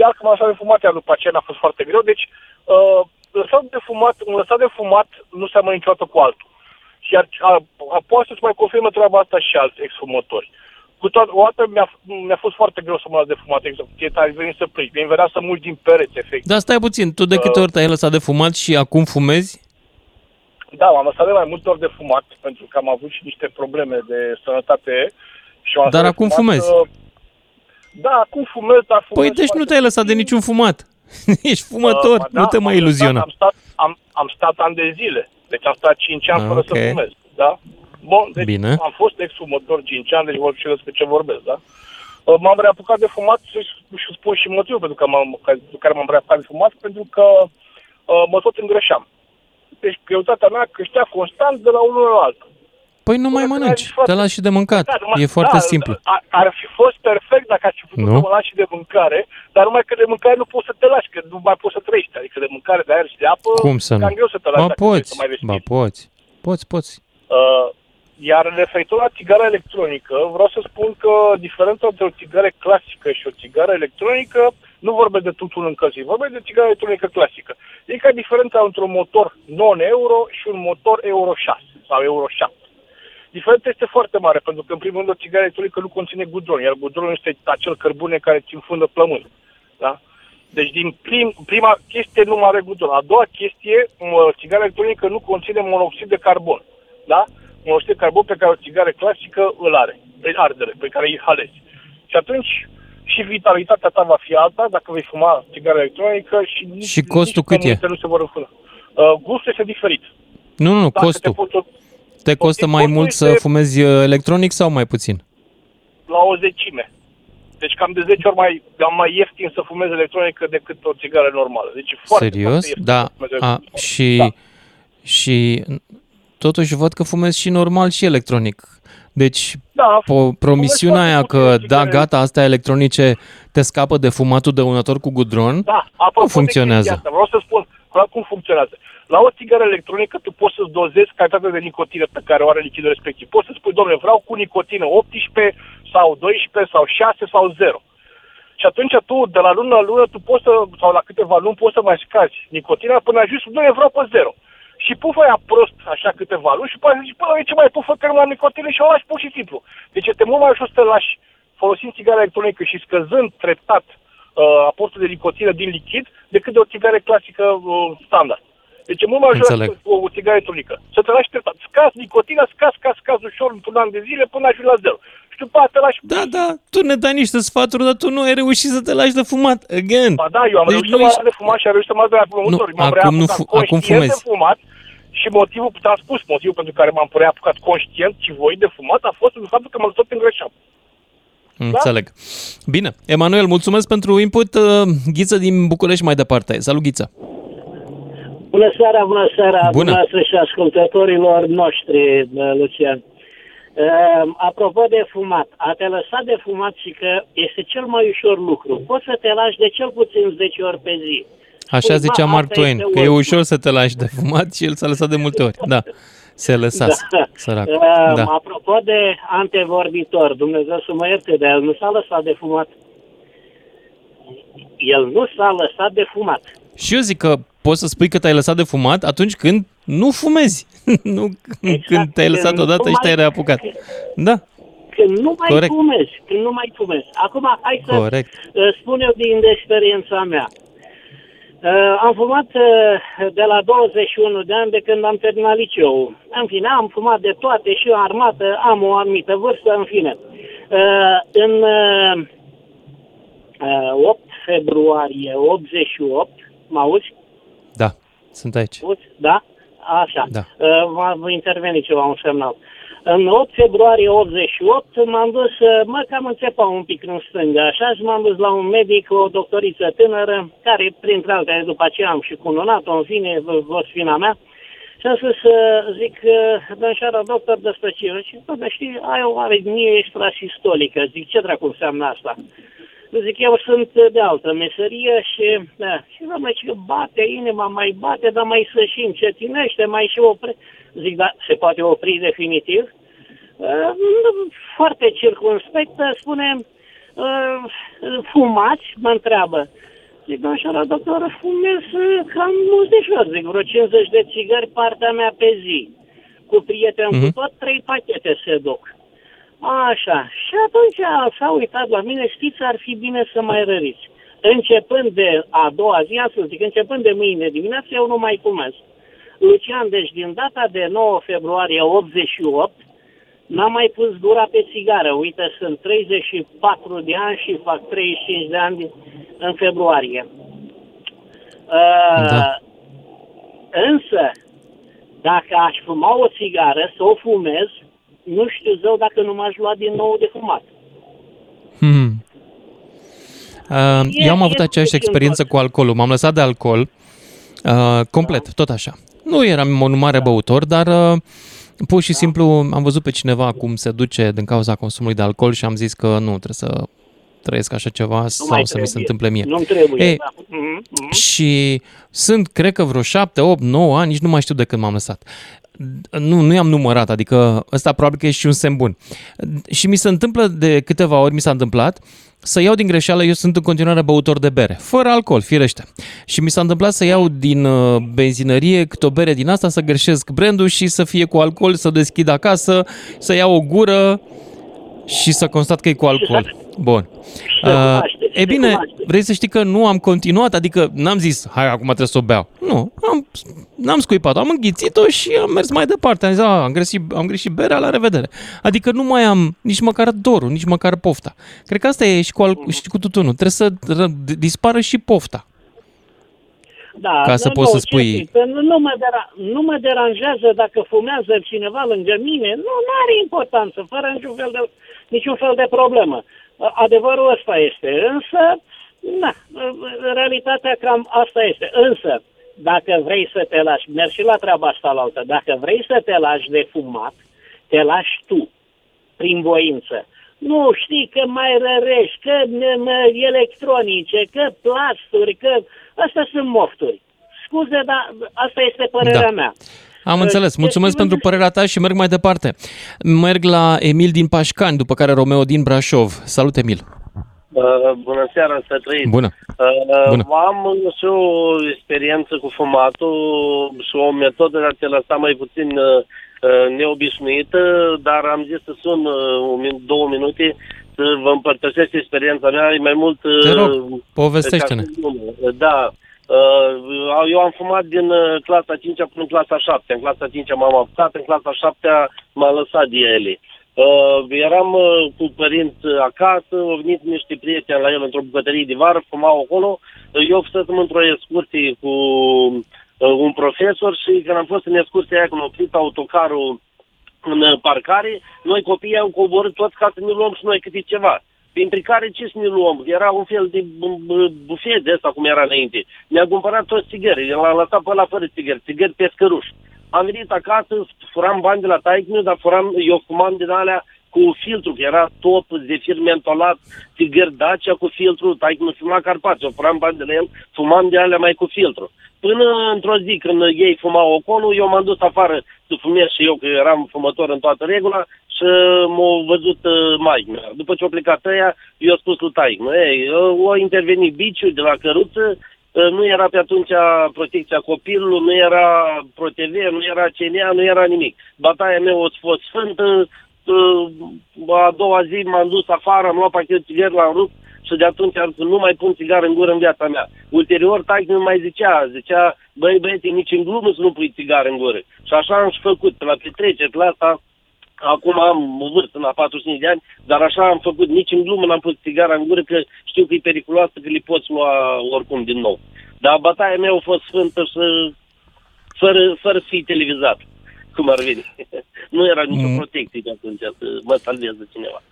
iar când m-am lăsat de fumat, iar după aceea mi-a fost foarte greu. Deci, uh, lăsat de fumat, un lăsat de fumat nu seamănă niciodată cu altul. Și iar, a, a, poate să-ți mai confirmă treaba asta și alți exfumători. Cu toată, o dată mi-a, mi-a fost foarte greu să mă las de fumat, exact. Ai venit să plec. Mi-a venit să mulți din pereți, efectiv. Dar stai puțin, tu de câte Uh. ori te-ai lăsat de fumat și acum fumezi? Da, m-am lăsat de mai multe ori de fumat, pentru că am avut și niște probleme de sănătate. Și m-am Dar lăsat de acum fumat, fumezi? uh, Da, acum fumez, dar fumez Păi deci nu foarte te-ai lăsat de puțin. niciun fumat. *laughs* Ești fumător, Uh, nu te mai am iluziona. Stat, am, stat, am, am stat ani de zile. Deci am stat 5 ani Ah, fără ok. să fumez. Da? Bun, deci Bine. am fost ex-fumător 5 ani, deci vor și despre ce vorbesc, da? Uh, M-am reapucat de fumat și, și spun și motivul pentru, că m-am, pentru care m-am reapucat de fumat, pentru că uh, mă tot îngrășam. Deci greutatea mea creștea constant de la unul la altul. Păi nu mai Până când mănânci, ai zis, frate, te lași și de mâncat. Da, numai- E foarte da, simplu. a- Ar fi fost perfect dacă aș fi putut Nu? să mă las și de mâncare, dar numai că de mâncare nu poți să te lași, că nu mai poți să trăiești. Adică de mâncare, de aer și de apă, Cum să nu? cam greu să te lași Ba dacă vrei poți, să mai ba respiri. poți, poți, poți. Uh, iar referitor la țigara electronică, vreau să spun că diferența între o țigară clasică și o țigară electronică nu vorbesc de tutun încălzit, vorbesc de țigară electronică clasică. E ca diferența între un motor non-euro și un motor Euro 6 sau Euro 7. Diferența este foarte mare, pentru că, în primul rând, o țigară electronică nu conține gudron, iar gudronul este acel cărbune care ți înfundă plămâni. Da? Deci, din prim, prima chestie nu mai are gudron. A doua chestie, o țigară electronică nu conține monoxid de carbon. Da? Monoxid de carbon pe care o țigară clasică îl are, pe ardere, pe care îi halezi. Și atunci și vitalitatea ta va fi alta dacă vei fuma țigară electronică și, nici, Și costul nici cât e? plămânile nu se vor înfunda. Uh, gustul este diferit. Nu, nu, nu, Dacă costul. Te poți, Te costă mai costul mult să este- fumezi uh, electronic sau mai puțin? la o zecime. Deci cam de 10 ori mai, am mai ieftin să fumez electronică decât o țigară normală. Deci e foarte, Serios? foarte ieftin Da. să fumez A, electronică. și, Da. și totuși văd că fumezi și normal și electronic. Deci Da, po- promisiunea foarte aia puțin că țigări. da, gata, astea electronice te scapă de fumatul dăunător cu gudron, Da, apropo nu de funcționează. chestia Asta, vreau să spun clar cum funcționează. La o țigară electronică tu poți să-ți dozezi calitatea de nicotină pe care o are lichidul respectiv. Poți să spui, domnule, vreau cu nicotină 18 sau 12 sau 6 sau 0. Și atunci tu, de la lună la lună, tu poți să, sau la câteva luni, poți să mai scazi nicotina până ajungi, domnule, vreau pe 0. Și pufă aia prost, așa câteva luni, și poate zici, bă, ce mai pufă că nu am nicotină și o lași pur și simplu. Deci este mult mai ușor să te lași folosind țigara electronică și scăzând treptat uh, aportul de nicotină din lichid decât de o țigară clasică uh, standard. Deci e mult mai ușor Înțeleg. cu o, o țigară electronică. Să te lași treptat. Scaz nicotina, scaz, scaz, scaz ușor într-un an de zile până ajungi la zero. Și după aceea te lași Da, da, tu ne dai niște sfaturi, dar tu nu ai reușit să te lași de fumat. Again. Ba da, eu am Deci reușit nu să mă ești- las de fumat și am reușit să mă las de la promotori. Nu, M-am acum nu reapucat fu- acum conștient fumezi. de fumat și motivul, ți-am spus, motivul pentru care m-am reapucat conștient și voi de fumat a fost pentru faptul că mă tot îngrășam. Înțeleg. Bine. Emanuel, mulțumesc pentru input. Uh, Ghiță din București mai departe. Salut, Ghiță. Bună seara, bună seara, Bună. dumneavoastră și ascultătorilor noștri, bă, Lucian. Uh, apropo de fumat, a te lăsa de fumat și că este cel mai ușor lucru. Poți să te lași de cel puțin 10 ori pe zi. Așa Spui, zicea "Ma, Mark asta Twain, este că e ultimul." ușor să te lași de fumat și el s-a lăsat de multe ori. Da, se lăsase, săracul. Uh, Da. Apropo de antevorbitor, Dumnezeu să mă ierte, dar el nu s-a lăsat de fumat. El nu s-a lăsat de fumat. Și eu zic că poți să spui că te-ai lăsat de fumat atunci când nu fumezi. *laughs* nu când te-ai lăsat Exact. când odată nu și te-ai mai- reapucat. Da, Când nu mai Corect. fumezi, când nu mai fumezi. Acum, hai să corect. uh, spun eu din experiența mea. Uh, am fumat uh, de la 21 de ani de când am terminat liceul. În fine, am fumat de toate și eu armată, am o anumită vârstă, în fine. Uh, în uh, uh, 8 februarie 88, mă auzi? Da, sunt aici. Auzi? Da? Așa. Da. Uh, va va interveni ceva, un semnal. În 8 februarie 88 m-am dus, uh, mă cam înțepa un pic în stânga, așa, și m-am dus la un medic, o doctoriță tânără, care, printre altele, după aceea am și cununat-o, în fine, vă mea, și am spus să zic, domnișoara doctor despre ce? Și, bă, știi, ai o aritmie extrasistolică. Zic, ce dracu înseamnă asta? Zic, eu sunt de altă meserie și, da, și vă mai că bate inima, mai bate, dar mai să și încetinește, mai și opre. Zic, da, se poate opri definitiv? Uh, foarte circunspectă, spune, uh, fumați, mă întreabă. Zic, așa, doctor, fumez cam multișor, zic, vreo 50 de țigări partea mea pe zi. Cu prieteni, mm-hmm. cu tot, trei pachete se duc. Așa. Și atunci s-a uitat la mine, știți, ar fi bine să mai răriți. Începând de a doua zi, să zic, începând de mâine dimineață, eu nu mai fumez. Lucian, deci din data de 9 februarie 88, n-am mai pus gura pe țigară. Uite, sunt 34 de ani și fac 35 de ani în februarie. Uh, da. Însă, dacă aș fuma o țigară, să o fumez, nu știu zău dacă nu m-aș lua din nou de fumat. Hmm. Uh, eu am avut aceeași experiență cu alcoolul. M-am lăsat de alcool uh, complet, da. tot așa. Nu eram un mare da. băutor, dar uh, pur și da. simplu am văzut pe cineva cum se duce din cauza consumului de alcool și am zis că nu, trebuie să trăiesc așa ceva nu sau să mi se întâmple mie. Nu trebuie, Ei, da. mm-hmm. Și sunt, cred că vreo 7, 8, 9 ani, nici nu mai știu de când m-am lăsat nu, nu i-am numărat, adică ăsta probabil că e și un semn bun. Și mi se întâmplă de câteva ori, mi s-a întâmplat, să iau din greșeală, eu sunt în continuare băutor de bere, fără alcool, firește. Și mi s-a întâmplat să iau din uh, benzinărie câte o bere din asta, să greșesc brandul și să fie cu alcool, să deschid acasă, să iau o gură și să constat că e cu alcool. Bun. Uh, e bine, vrei să știi că nu am continuat, adică n-am zis, hai, acum trebuie să o beau. Nu, am, n-am scuipat-o, am înghițit-o și am mers mai departe. Am zis, a, am greșit, am greșit berea, la revedere. Adică nu mai am nici măcar dorul, nici măcar pofta. Cred că asta e și cu, al- și cu tutunul. Trebuie să r- dispară și pofta. Da, ca să nu, poți nu, să spui... Nu, nu, mă dera- nu mă deranjează dacă fumează cineva lângă mine. Nu, nu are importanță, fără niciun fel de, niciun fel de problemă. Adevărul ăsta este. Însă, na, realitatea cam asta este. Însă, dacă vrei să te lași, mergi și la treaba asta la altă, dacă vrei să te lași de fumat, te lași tu, prin voință. Nu știi că mai rărești, că electronice, că plasturi, că... Astea sunt mofturi. Scuze, dar asta este părerea da. mea. Am înțeles. Mulțumesc pentru părerea ta și merg mai departe. Merg la Emil din Pașcani, după care Romeo din Brașov. Salut, Emil! Uh, bună seara, să trăiți! Bună! Uh, Bună. Am și o experiență cu fumatul și o metodă de a te lăsa mai puțin uh, uh neobișnuită, dar am zis să sun uh, două minute să vă împărtășesc experiența mea, e mai mult... Uh, te rog, povestește-ne! Da, Uh, eu am fumat din uh, clasa 5 până în clasa 7. În clasa 5 m-am apucat, în clasa 7 m-a lăsat de ele. Uh, eram uh, cu părinți acasă, au venit niște prieteni la el într-o bucătărie de vară, fumau acolo. Eu fusesem într-o excursie cu uh, un profesor și când am fost în excursia aia, când a oprit autocarul în parcare, noi copiii au coborât toți ca să ne luăm și noi câte ceva printre care ce să ne luăm? Era un fel de bufet de asta cum era înainte. Ne-a cumpărat toți țigări, l-a lăsat pe la fără țigări, țigări pescăruși. Am venit acasă, furam bani de la taic dar furam, eu fumam din alea cu filtru, că era top, zefir mentolat, țigări Dacia cu filtru, taic nu fuma Carpați, eu furam bani de la el, fumam de alea mai cu filtru. Până într-o zi când ei fumau oconul, eu m-am dus afară să fumez și eu, că eram fumător în toată regula, și m-a văzut uh, mai mea. După ce a plecat ăia, eu am spus lui taic, ei, o intervenit biciul de la căruță, uh, nu era pe atunci protecția copilului, nu era ProTV, nu era CNA, nu era nimic. Bataia mea a fost sfântă, uh, a doua zi m-am dus afară, am luat pachetul țigări, l-am rupt, și de atunci am spus, nu mai pun țigară în gură în viața mea. Ulterior, tai nu mai zicea, zicea, băi băieți, nici în glumă să nu pui țigară în gură. Și așa am și făcut, pe la petreceri, la asta, acum am o vârstă la 45 de ani, dar așa am făcut, nici în glumă n-am pus țigara în gură, că știu că e periculoasă, că le poți lua oricum din nou. Dar bătaia mea a fost sfântă și fără, fără să fie televizat. cum ar veni. *laughs* nu era nicio Mm. protecție de atunci să mă salveze cineva.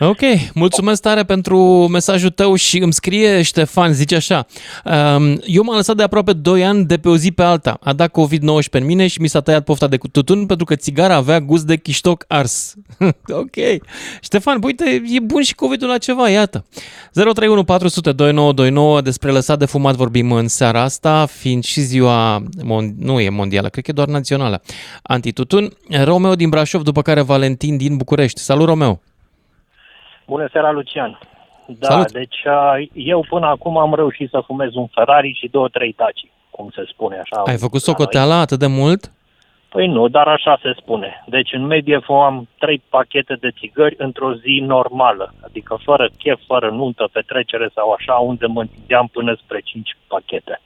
Ok, mulțumesc tare pentru mesajul tău și îmi scrie Ștefan, zice așa, um, eu m-am lăsat de aproape 2 ani de pe o zi pe alta. A dat COVID-19 în mine și mi s-a tăiat pofta de tutun pentru că țigara avea gust de chiștoc ars. *laughs* ok. Ștefan, uite, e bun și COVID-ul la ceva, iată. 031 400 2929, despre lăsat de fumat vorbim în seara asta, fiind și ziua, mon- nu e mondială, cred că e doar națională, antitutun. Romeo din Brașov, după care Valentin din București. Salut, Romeo! Bună seara, Lucian. Da, Salut. deci uh, eu până acum am reușit să fumez un Ferrari și două, trei taci, cum se spune așa. Ai făcut la noi. socoteala atât de mult? Păi nu, dar așa se spune. Deci în medie fumam trei pachete de țigări într-o zi normală, adică fără chef, fără nuntă, petrecere sau așa, unde mă întindeam până spre cinci pachete.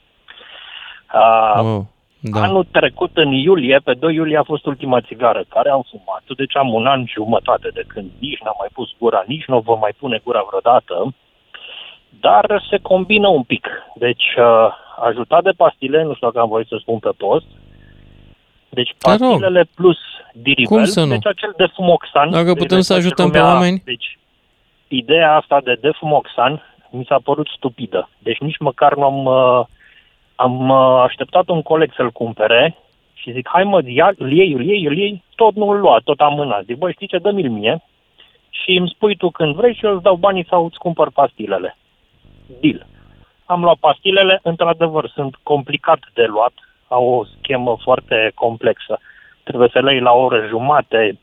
Uh, Oh, da. Anul trecut, în iulie, pe 2 iulie a fost ultima țigară care am fumat, deci am un an și jumătate de când nici n-am mai pus gura, nici nu o vom mai pune gura vreodată, dar se combină un pic. Deci, uh, ajutat de pastile, nu știu dacă am voie să spun pe post, deci Te rog. pastilele plus dirivel, Cum să nu? deci acel defumoxan. Dacă de putem să face ajutăm pe lumea- oameni. Deci, ideea asta de defumoxan mi s-a părut stupidă. Deci nici măcar nu am... Uh, am uh, așteptat un coleg să-l cumpere și zic, hai mă, ia, îl iei, îl iei, îl iei, tot nu îl lua, tot amânat. Zic, băi, știi ce, dă-mi-l mie și îmi spui tu când vrei și eu îți dau banii sau îți cumpăr pastilele. Deal. Am luat pastilele, într-adevăr, sunt complicat de luat, au o schemă foarte complexă. Trebuie să le iei la o oră jumate,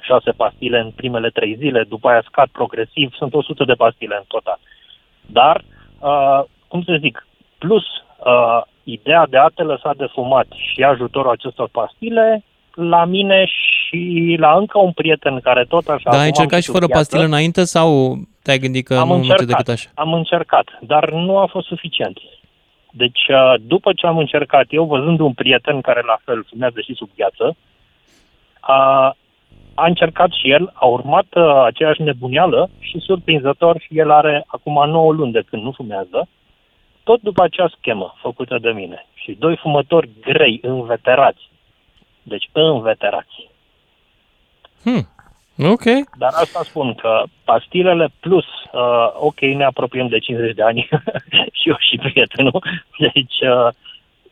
șase pastile în primele trei zile, după aia scad progresiv, sunt 100 de pastile în total. Dar, uh, cum să zic, plus uh, ideea de a te lăsa de fumat și ajutorul acestor pastile, la mine și la încă un prieten care tot așa... Dar ai acum am încercat și sub fără viață, pastile înainte sau te-ai gândit că am nu merge încercat, decât așa? am încercat, dar nu a fost suficient. Deci, uh, după ce am încercat eu, văzând un prieten care la fel fumează și sub viață, a, a încercat și el, a urmat uh, aceeași nebunială și surprinzător și el are acum 9 luni de când nu fumează, tot după acea schemă făcută de mine. Și doi fumători grei, înveterați. Deci înveterați. Hmm. Ok. Dar asta spun că pastilele plus, uh, ok, ne apropiem de 50 de ani *laughs* și eu și prietenul, deci uh,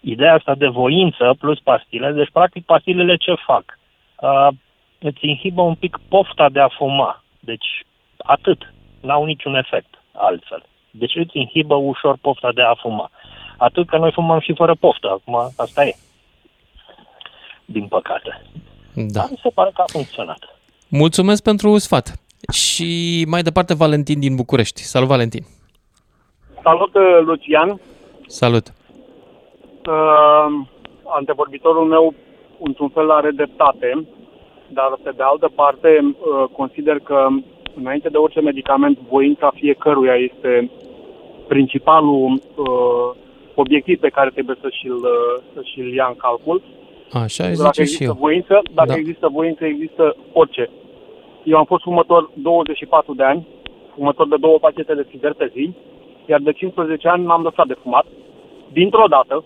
ideea asta de voință plus pastile, deci practic pastilele ce fac? Uh, îți inhibă un pic pofta de a fuma, deci atât, n-au niciun efect altfel. Deci îți inhibă ușor pofta de a fuma. Atât că noi fumăm și fără poftă, acum asta e. Din păcate. Da. Dar mi se pare că a funcționat. Mulțumesc pentru sfat. Și mai departe Valentin din București. Salut, Valentin. Salut, uh, Lucian. Salut. Uh, antevorbitorul meu, într-un fel, are dreptate, dar, pe de altă parte, uh, consider că, înainte de orice medicament, voința fiecăruia este principalul uh, obiectiv pe care trebuie să și-l, uh, să și-l ia în calcul. Așa îi dacă zice și există eu. voință, dacă Da. există voință, există orice. Eu am fost fumător 24 de ani, fumător de două pachete de țigări pe zi, iar de 15 ani m-am lăsat de fumat. Dintr-o dată,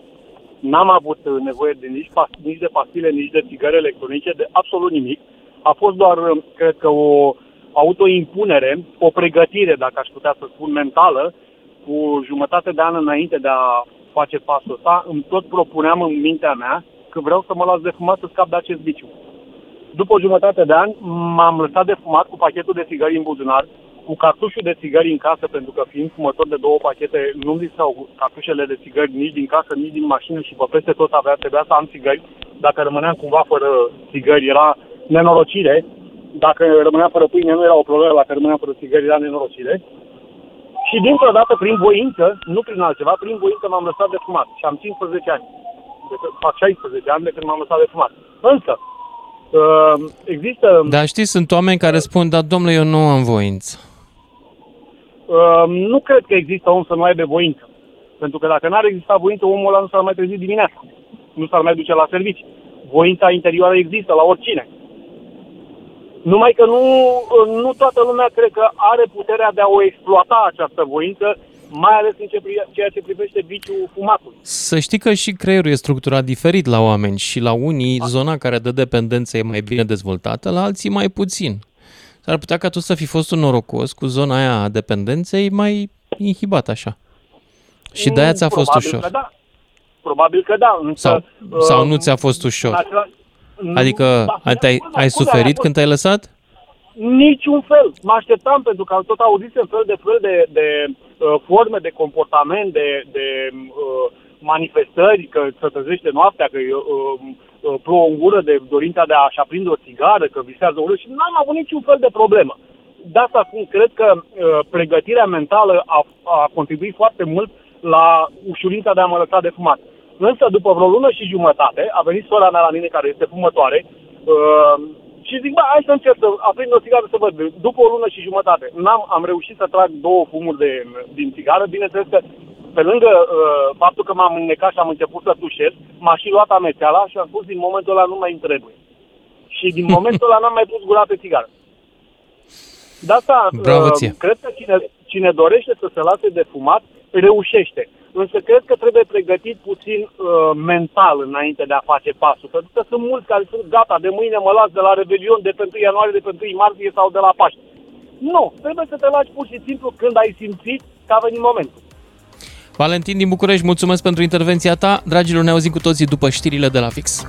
n-am avut uh, nevoie de nici, pas, nici de pastile, nici de țigări electronice, de absolut nimic. A fost doar, uh, cred că, o autoimpunere, o pregătire, dacă aș putea să spun, mentală, cu jumătate de an înainte de a face pasul ăsta, îmi tot propuneam în mintea mea că vreau să mă las de fumat să scap de acest viciu. După o jumătate de ani m-am lăsat de fumat cu pachetul de țigări în buzunar, cu cartușul de țigări în casă, pentru că fiind fumător de două pachete, nu-mi lipsau cartușele de țigări nici din casă, nici din mașină și pe peste tot avea, trebuia să am țigări. Dacă rămâneam cumva fără țigări, era nenorocire. Dacă rămânea fără pâine, nu era o problemă, dacă rămânea fără țigări, era nenorocire. Și dintr-o dată, prin voință, nu prin altceva, prin voință m-am lăsat de fumat. Și am 15 ani. De când, fac 16 ani de când m-am lăsat de fumat. Însă, uh, există... Dar știi, sunt oameni care spun, dar domnule, eu nu am voință. Uh, nu cred că există om să nu aibă voință. Pentru că dacă n-ar exista voință, omul ăla nu s-ar mai trezi dimineața. Nu s-ar mai duce la servici. Voința interioară există la oricine. Numai că nu, nu toată lumea cred că are puterea de a o exploata această voință mai ales în ce pri- ceea ce privește viciul fumatului. Să știi că și creierul e structurat diferit la oameni și la unii zona care dă dependență e mai bine dezvoltată, la alții mai puțin. S-ar putea ca tu să fi fost un norocos cu zona aia a dependenței mai inhibat așa. Și de-aia ți-a fost Probabil ușor. Că da. Probabil că da, însă... Sau, sau uh, nu ți-a fost în ușor? același- nu- Adică da, te-ai, scuze, ai scuze, suferit a când te-ai lăsat? Niciun fel. Mă așteptam pentru că am tot auzisem fel de fel de, de uh, forme de comportament, de, de uh, manifestări, că se trezește noaptea, că uh, uh, plouă în gură de dorința de a-și aprinde o țigară, că visează o și n-am avut niciun fel de problemă. De asta spun, cred că uh, pregătirea mentală a, a contribuit foarte mult la ușurința de a mă lăsa de fumat. Însă, după vreo lună și jumătate, a venit sora mea la mine, care este fumătoare, uh, și zic, bă, hai să încerc să aprind o țigară să văd. După o lună și jumătate, n-am, am reușit să trag două fumuri de, din țigară. Bineînțeles că, pe lângă uh, faptul că m-am înnecat și am început să tușesc, m-a și luat amețeala și am spus, din momentul ăla nu mai îmi trebuie. Și din *laughs* momentul ăla n-am mai pus gura pe țigară. De asta, Bravo uh, ție. cred că cine, cine dorește să se lase de fumat, reușește. Însă cred că trebuie pregătit puțin uh, mental înainte de a face pasul. Pentru că sunt mulți care sunt gata, de mâine mă las de la Revelion, de pe 1 ianuarie, de pe 1 martie sau de la Paște. Nu, trebuie să te lași pur și simplu când ai simțit că a venit momentul. Valentin din București, mulțumesc pentru intervenția ta. Dragilor, ne auzim cu toții după știrile de la Fix.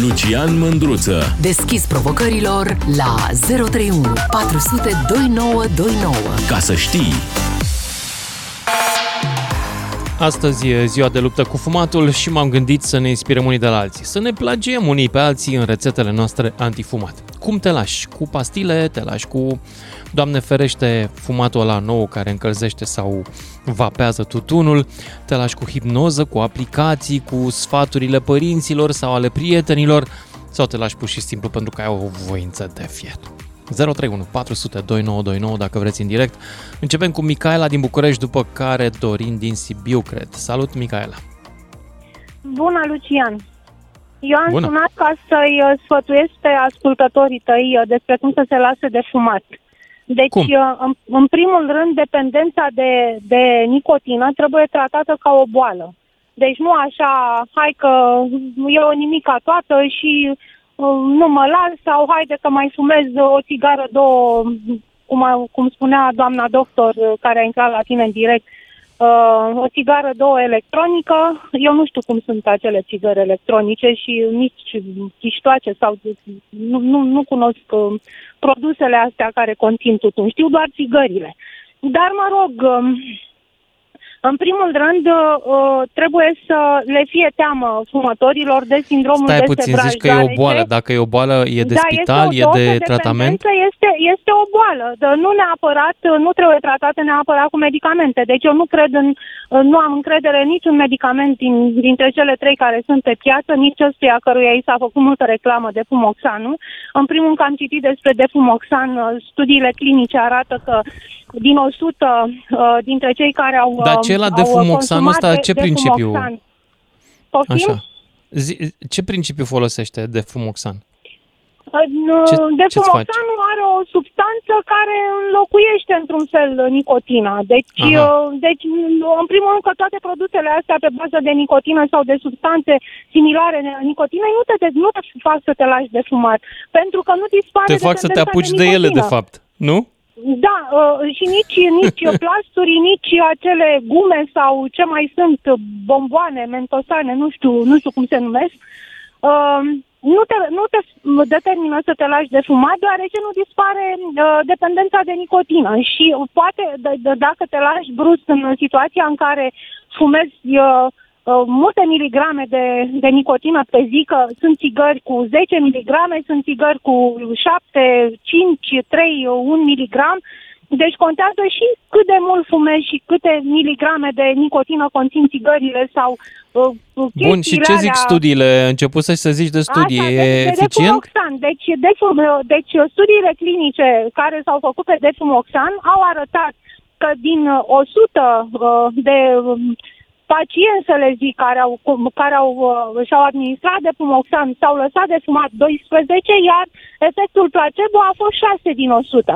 Lucian Mândruță. Deschis provocărilor la 031 400 2929. Ca să știi. Astăzi e ziua de luptă cu fumatul și m-am gândit să ne inspirăm unii de la alții, să ne plagiem unii pe alții în rețetele noastre antifumat. Cum te lași? Cu pastile? Te lași cu, Doamne ferește, fumatul ăla nou care încălzește sau vapează tutunul? Te lași cu hipnoză, cu aplicații, cu sfaturile părinților sau ale prietenilor? Sau te lași pur și simplu pentru că ai o voință de fiet? 031 400 2929 dacă vreți în direct. Începem cu Micaela din București, după care Dorin din Sibiu, cred. Salut, Micaela! Bună, Lucian! Eu am Bună. sunat ca să-i uh, sfătuiesc pe ascultătorii tăi uh, despre cum să se lase de fumat. Deci, Cum? uh, în, în primul rând, dependența de, de nicotină trebuie tratată ca o boală. Deci nu așa, hai că e o nimica toată și uh, nu mă las sau haide că mai fumez o țigară, două, cum, a, cum spunea doamna doctor uh, care a intrat la tine în direct, uh, o țigară, două electronică. Eu nu știu cum sunt acele țigări electronice și nici chiștoace sau nu, nu, nu cunosc uh, produsele astea care conțin tutun. Știu doar țigările. Dar mă rog, um, în primul rând, uh, trebuie să le fie teamă fumătorilor de sindromul Stai de puțin, sebraj, zici că e o deoarece- boală. Dacă e o boală, e de da, spital, este e o de doză tratament? dependență, Este, este o boală, dar nu neapărat, nu trebuie tratată neapărat cu medicamente. Deci eu nu cred în, nu am încredere în niciun medicament din, dintre cele trei care sunt pe piață, nici ăstuia căruia i s-a făcut multă reclamă de fumoxanul. În primul rând că am citit despre defumoxan, studiile clinice arată că din 100 uh, dintre cei care au Dar uh, ce la au defumoxanul consumat ăsta, de- ce principiu? defumoxan. Poftim? Așa. Zi, ce principiu folosește de fumoxan? Ce- Ce- ce-ți Defumoxanul are o substanță care înlocuiește într-un fel nicotina. Deci, Aha. uh, deci, în primul rând că toate produsele astea pe bază de nicotină sau de substanțe similare nicotinei nu te, nu te fac să te lași de fumat. Pentru că nu dispare Te fac să te dependența apuci de ele, de nicotină. fapt, nu? Da, uh, și nici, nici *laughs* plasturi, nici acele gume sau ce mai sunt, bomboane, mentosane, nu știu, nu știu cum se numesc, uh, nu te, nu te determină să te lași de fumat, deoarece nu dispare uh, dependența de nicotină. Și poate, d- d- dacă te lași brusc în situația în care fumezi uh, uh, multe miligrame de, de nicotină pe zi, că sunt țigări cu 10 miligrame, sunt țigări cu 7, 5, 3, 1 miligram, deci contează și cât de mult fumezi și câte miligrame de nicotină conțin țigările sau uh, Bun, și chestiile ce zic alea- studiile? Început să zici de studii, Asta, e de, de eficient? Defumoxan. Deci, defum, deci studiile clinice care s-au făcut pe defumoxan au arătat că din uh, 100 uh, de um, pacienți, să le zic, care, au, cum- care au, uh, și-au administrat defumoxan, s-au lăsat de fumat 12, iar efectul placebo a fost 6 din 100.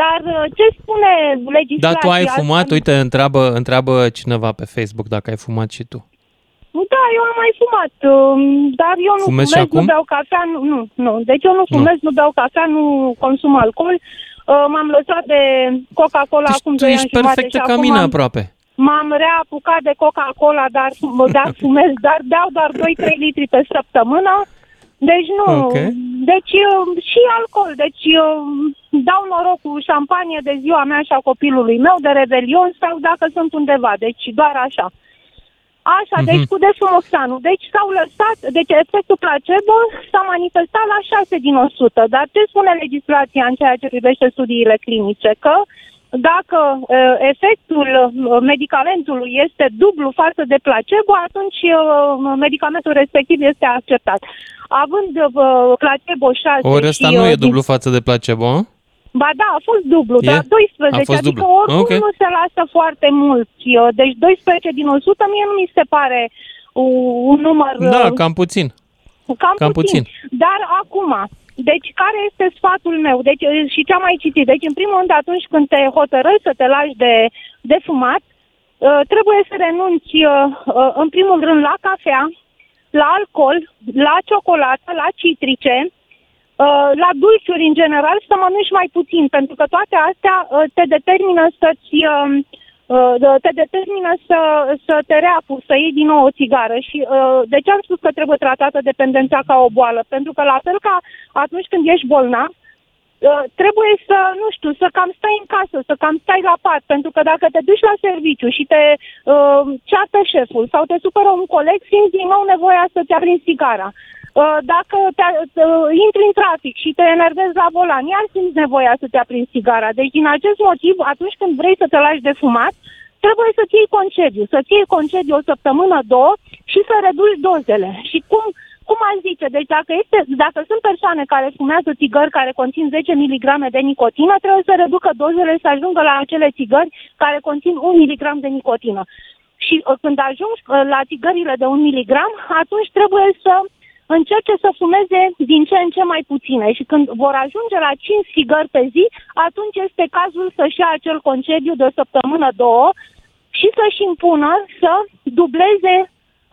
Dar uh, ce spune legislația? Dar tu ai asta? fumat? Uite, întreabă, întreabă cineva pe Facebook dacă ai fumat și tu. Da, eu am mai fumat, um, dar eu nu Fumezi și fumez, nu acum? beau cafea, nu, nu, nu. Deci eu nu fumez, nu, beau cafea, nu consum alcool. Uh, M-am lăsat de Coca-Cola Deci acum tu doi ești ani jumate perfectă și ca acum mine am- aproape. M-am reapucat de Coca-Cola, dar, *laughs* dar fumez, dar beau doar 2-3 litri pe săptămână. Deci nu. Ok. Deci uh, și alcool. Deci uh, dau noroc cu șampanie de ziua mea și a copilului meu de revelion sau dacă sunt undeva. Deci doar așa. Așa, Mhm. deci cu defumoxanul. Deci s-au lăsat, deci efectul placebo s-a manifestat la 6 din 100. Dar ce spune legislația în ceea ce privește studiile clinice? Că dacă uh, efectul uh, medicamentului este dublu față de placebo, atunci uh, medicamentul respectiv este acceptat. Având uh, placebo 6 Ori ăsta și, nu uh, e dublu față de placebo, hă? Ba da, a fost dublu, E? dar 12, A fost adică dublu. oricum Ok. nu se lasă foarte mult. Eu- Deci 12 din 100 mie nu mi se pare u- un număr Da, uh, cam puțin. cam, cam puțin. puțin. Dar acum, deci care este sfatul meu? Deci uh, și ce am mai citit? Deci în primul rând atunci când te hotărăști să te lași de, de fumat, uh, trebuie să renunți uh, uh, în primul rând la cafea, la alcool, la ciocolată, la citrice, uh, la dulciuri în general să mănânci mai puțin, pentru că toate astea uh, te determină să-ți uh, uh, te determină să, să te reapuci, să iei din nou o țigară. Și uh, de ce am spus că trebuie tratată dependența ca o boală? Pentru că la fel ca atunci când ești bolnav, uh, trebuie să, nu știu, să cam stai în casă, să cam stai la pat, pentru că dacă te duci la serviciu și te uh, ceartă șeful sau te supără un coleg, simți din nou nevoia să-ți aprinzi sigara. Uh, Dacă te, uh, intri în trafic și te enervezi la volan, iar simți nevoia să te aprinzi sigara. Deci, din acest motiv, atunci când vrei să te lași de fumat, trebuie să-ți iei concediu. Să-ți iei concediu o săptămână, două și să reduci dozele. Și cum, cum aș zice, deci dacă, este, dacă sunt persoane care fumează țigări care conțin 10 mg de nicotină, trebuie să reducă dozele să ajungă la acele țigări care conțin 1 mg de nicotină. Și uh, când ajungi uh, la țigările de 1 mg, atunci trebuie să încerce să fumeze din ce în ce mai puține și când vor ajunge la 5 țigări pe zi, atunci este cazul să-și ia acel concediu de o săptămână, două și să-și impună să dubleze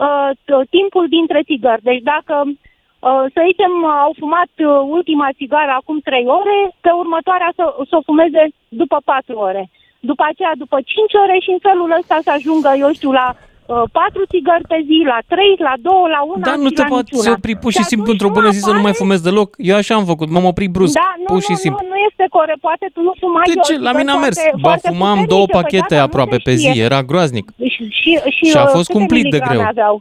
uh, t- timpul dintre țigări. Deci dacă, uh, să zicem, au fumat uh, ultima țigară acum 3 ore, pe următoarea să, să o fumeze după 4 ore. După aceea, după 5 ore și în felul ăsta să ajungă, eu știu, la uh, 4 țigări pe zi, la 3, la 2, la 1 Dar nu și te la poți niciuna. opri pur și Și simplu atunci într-o nu bună zi să nu mai apare- fumez deloc. Eu așa am făcut, m-am oprit brusc, Da, nu, pur și nu, simplu. nu, nu este corect. Poate tu nu fumai De o ce? La țigără mine a mers. foarte- Ba, foarte fumam puternice, două păi pachete da, dar nu aproape se pe zi, știe. era groaznic. Și, și, și, Și a uh, fost câte cumplit de miligrame greu. Aveau?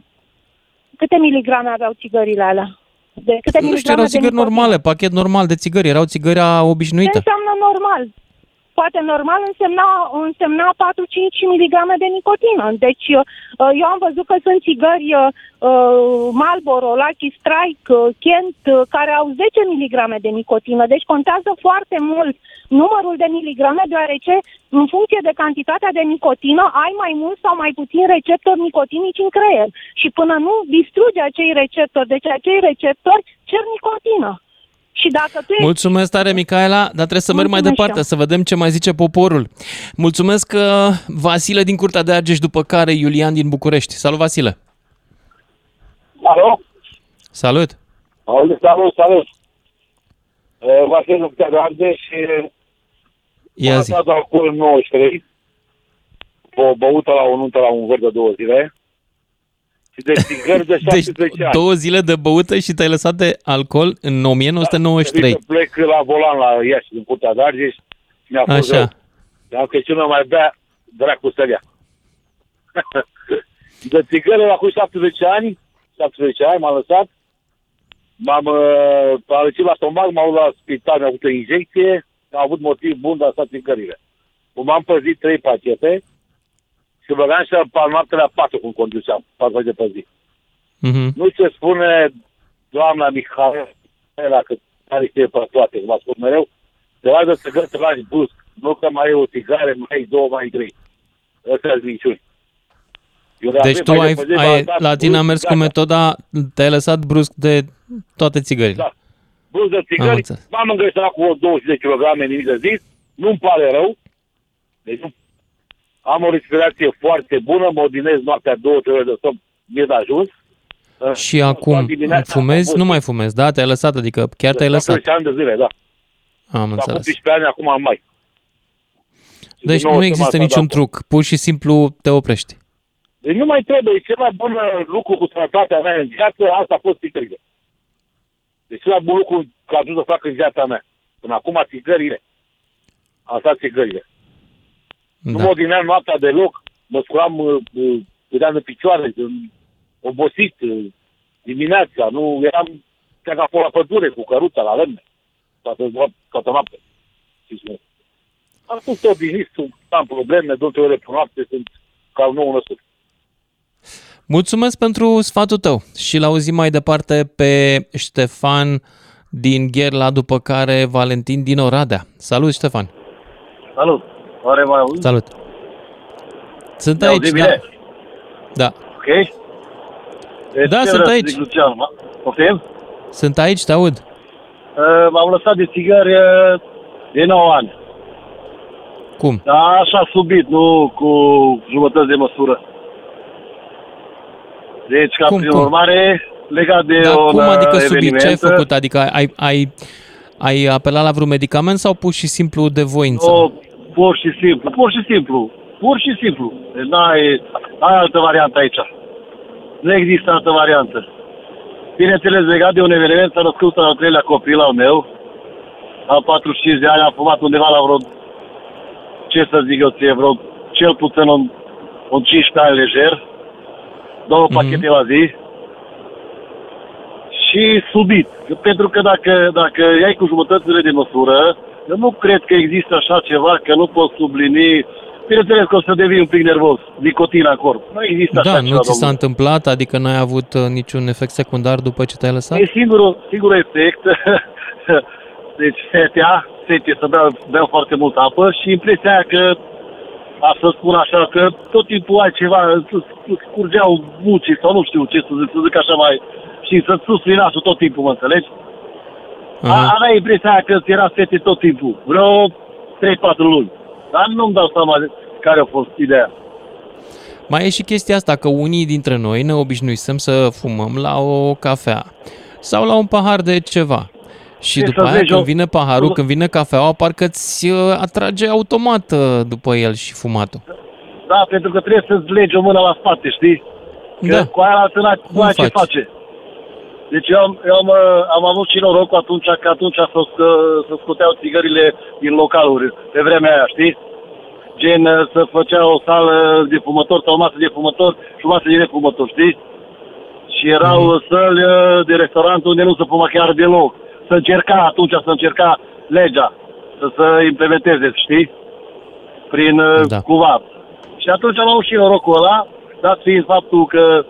Câte miligrame aveau țigările alea? De câte Nu știu, miligrame erau de țigări nicotină? normale, pachet normal de țigări, erau țigări Ce obișnuită. înseamnă normal? Poate normal însemna, însemna 4-5 mg de nicotină. Deci uh, eu am văzut că sunt țigări uh, Marlboro, Lucky Strike, uh, Kent, uh, care au 10 mg de nicotină. Deci contează foarte mult numărul de miligrame, deoarece în funcție de cantitatea de nicotină ai mai mult sau mai puțin receptori nicotinici în creier. Și până nu distruge acei receptori, deci acei receptori cer nicotină. Și dacă tu ești Mulțumesc tare, Micaela, dar trebuie să merg mai Mulțumesc departe, și eu. să vedem ce mai zice poporul. Mulțumesc uh, Vasile din Curtea de Argeș, după care Iulian din București. Salut, Vasile! Alo? Salut! Auzi, salut, salut. Uh, Vasile nu putea de Argeș și Ia am zi. dat alcool în 93, o băută la o nuntă la un văr de două zile și de țigări de 17 Deci ani. două zile de băută și te-ai lăsat de alcool în 1993. Trebuie să plec la volan la Iași, din Curtea de Argeș și mi-a fost Așa. rău. Dar că cine mai bea, dracu să ia. *laughs* de țigări la cu 17 ani, 17 ani m-am lăsat, m-am uh, alățit la stomac, m-am luat la spital, mi-am avut o injecție, am avut motiv bun de a sta țigările. M-am păzit trei pachete și băgam și pe noapte la 4 cum conduceam, 4 de pe zi. Mhm. Nu se spune doamna Mihaela că are știe pe toate, cum a spus mereu, te lași de țigări, te lași brusc. Nu că mai e o țigare, mai e două, mai e trei. Ăsta sunt minciuni. Eu de Deci avem tu mai ai, de pe zi, ai, m-am dat la tine a brusc, mers cu gata. metoda, te-ai lăsat brusc de toate țigările. Da. Brusc de Am țigări, înțeles. m-am îngresat cu 20 de kilograme nimic de zis, Nu-mi pare rău. Deci nu, am o respirație foarte bună, mă odinez noaptea două, trei ore de somn, mi-e de ajuns. Și acum dimineața fumezi? am Nu mai fumezi, da? Te-ai lăsat, adică chiar te-ai lăsat. 18 ani de zile, da. Am Acum înțeles. 18 ani, acum am mai. Deci din nou nu o există sămată niciun de truc, pur și simplu te oprești. Deci nu mai trebuie, e cel mai bun uh, lucru cu sănătatea mea în viață, asta a fost țigările. Deci cel mai bun lucru că am să fac în viața mea. Până acum țigările. Am stat țigările. Nu Da. mă odineam noaptea deloc, mă scuram, uh, uh, vedeam în picioare, în- obosit uh, dimineața, nu eram chiar ca la pădure cu căruța la lemne, toată, noap- toată noaptea. Știți, nu? Am fost obișnuit, sunt- am probleme, două trei ore pe noapte, sunt ca un nou născut. Mulțumesc pentru sfatul tău și l auzim mai departe pe Ștefan din Gherla, după care Valentin din Oradea. Salut, Ștefan! Salut! Oare mai auzi? Salut! Sunt Ne aici, auzim da. bine? Da. Ok? Deci Da, ce sunt vreau să aici. Zic, Lucian, ma- Poftim? Sunt aici, te aud. Uh, m-am lăsat de țigări uh, de 9 ani. Cum? Da, așa subit, nu cu jumătăți de măsură. Deci, ca Cum, prin cum? urmare, legat de Dar un cum adică uh, subit? eveniment, Ce ai făcut? Adică ai, ai, ai apelat la vreun medicament sau pur și simplu de voință? Nu, pur și simplu, pur și simplu, pur și simplu. Deci n-ai, n-ai altă variantă aici. Nu există altă variantă. Bineînțeles, legat de un eveniment, s-a născut al treilea copil al meu. Am 45 de ani, am fumat undeva la vreo, ce să zic eu ție, vreo cel puțin un, un 15 ani lejer. Două Mhm. pachete la zi. Și subit. Pentru că dacă, dacă iai cu jumătățile de măsură, eu nu cred că există așa ceva, că nu poți sublini. Bineînțeles că o să devii un pic nervos, nicotina în corp. Nu există Da, așa nu ceva, ți s-a domnule. întâmplat? Adică n-ai avut uh, niciun efect secundar după ce te-ai lăsat? E singurul, singurul efect, *laughs* deci setea, sete să beau, beau foarte multă apă și impresia aia că, a să spun așa, că tot timpul ai ceva, îți îți curgeau bucii sau nu știu ce să zic, să zic așa mai, și să-ți susțin nasul tot timpul, mă înțelegi? A, aveai impresia aia că ți era sete tot timpul, vreo 3-4 luni. Dar nu-mi dau seama de care a fost ideea. Mai e și chestia asta că unii dintre noi ne obișnuisem să fumăm la o cafea sau la un pahar de ceva. Și Ce după să aia vezi, când eu- vine paharul, când vine cafeaua, parcă ți uh, atrage automat uh, după el și fumatul. Da, pentru că trebuie să-ți legi o mână la spate, știi? Că Da. cu aia la tână, cu Cum aia ce faci? face. Deci eu, am, eu am, uh, am avut și norocul atunci că atunci să, scă, să scoteau țigările din localuri pe vremea aia, știți? Gen uh, să făcea o sală de fumător sau o masă de fumător și o masă de nefumător, știți? Și erau Mhm. mm. săli uh, de restaurant unde nu se fuma chiar deloc. Să încerca atunci, să încerca legea să se implementeze, știți? Prin Da. da. cumva. Și atunci am avut și norocul ăla, dat fiind faptul că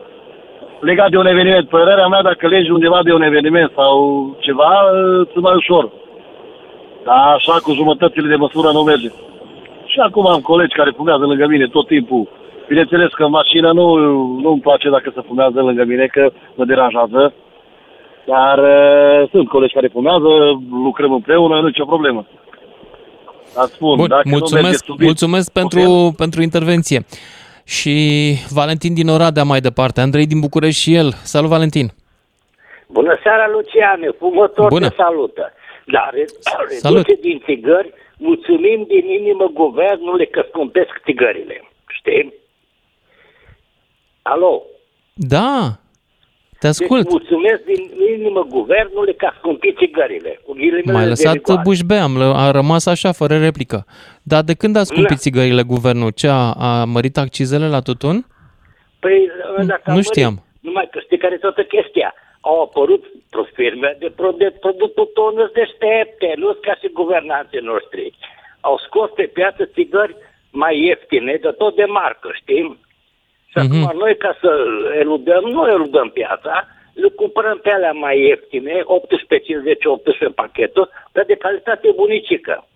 legat de un eveniment, părerea mea, dacă legi undeva de un eveniment sau ceva, ți mai ușor. Dar așa cu jumătățile de măsură nu merge. Și acum am colegi care fumează lângă mine tot timpul. Bineînțeles că în mașină nu, nu-mi place dacă se fumează lângă mine, că mă deranjează. Dar uh, sunt colegi care fumează, lucrăm împreună, nu nicio problemă. Dar spun, Bun, dacă nu merge mulțumesc, subiect, mulțumesc pentru, pentru intervenție. Și Valentin din Oradea mai departe, Andrei din București și el. Salut, Valentin! Bună seara, Luciane, fumător Bună. te salută. Dar Salut. reduce din țigări, mulțumim din inimă guvernului că scumpesc țigările. Știi? Alo? Da, te ascult. Deci mulțumesc din inimă guvernului că a scumpit țigările. Cu ghilimele M-ai de lăsat rigoare. bușbe, am, lă- a rămas așa, fără replică. Dar de când a scumpit Da. țigările guvernul? Ce, a, a mărit accizele la tutun? Păi, dacă nu am știam. mărit, Numai că știi care e toată chestia. Au apărut pro- firme de, pro, de produs tutunuri deștepte, nu ca și guvernanții noștri. Au scos pe piață țigări mai ieftine, de tot de marcă, știm? Și Mhm. acum noi ca să eludăm, nu eludăm piața, le cumpărăm pe alea mai ieftine, 18,50-18 pachetul, dar de calitate bunicică.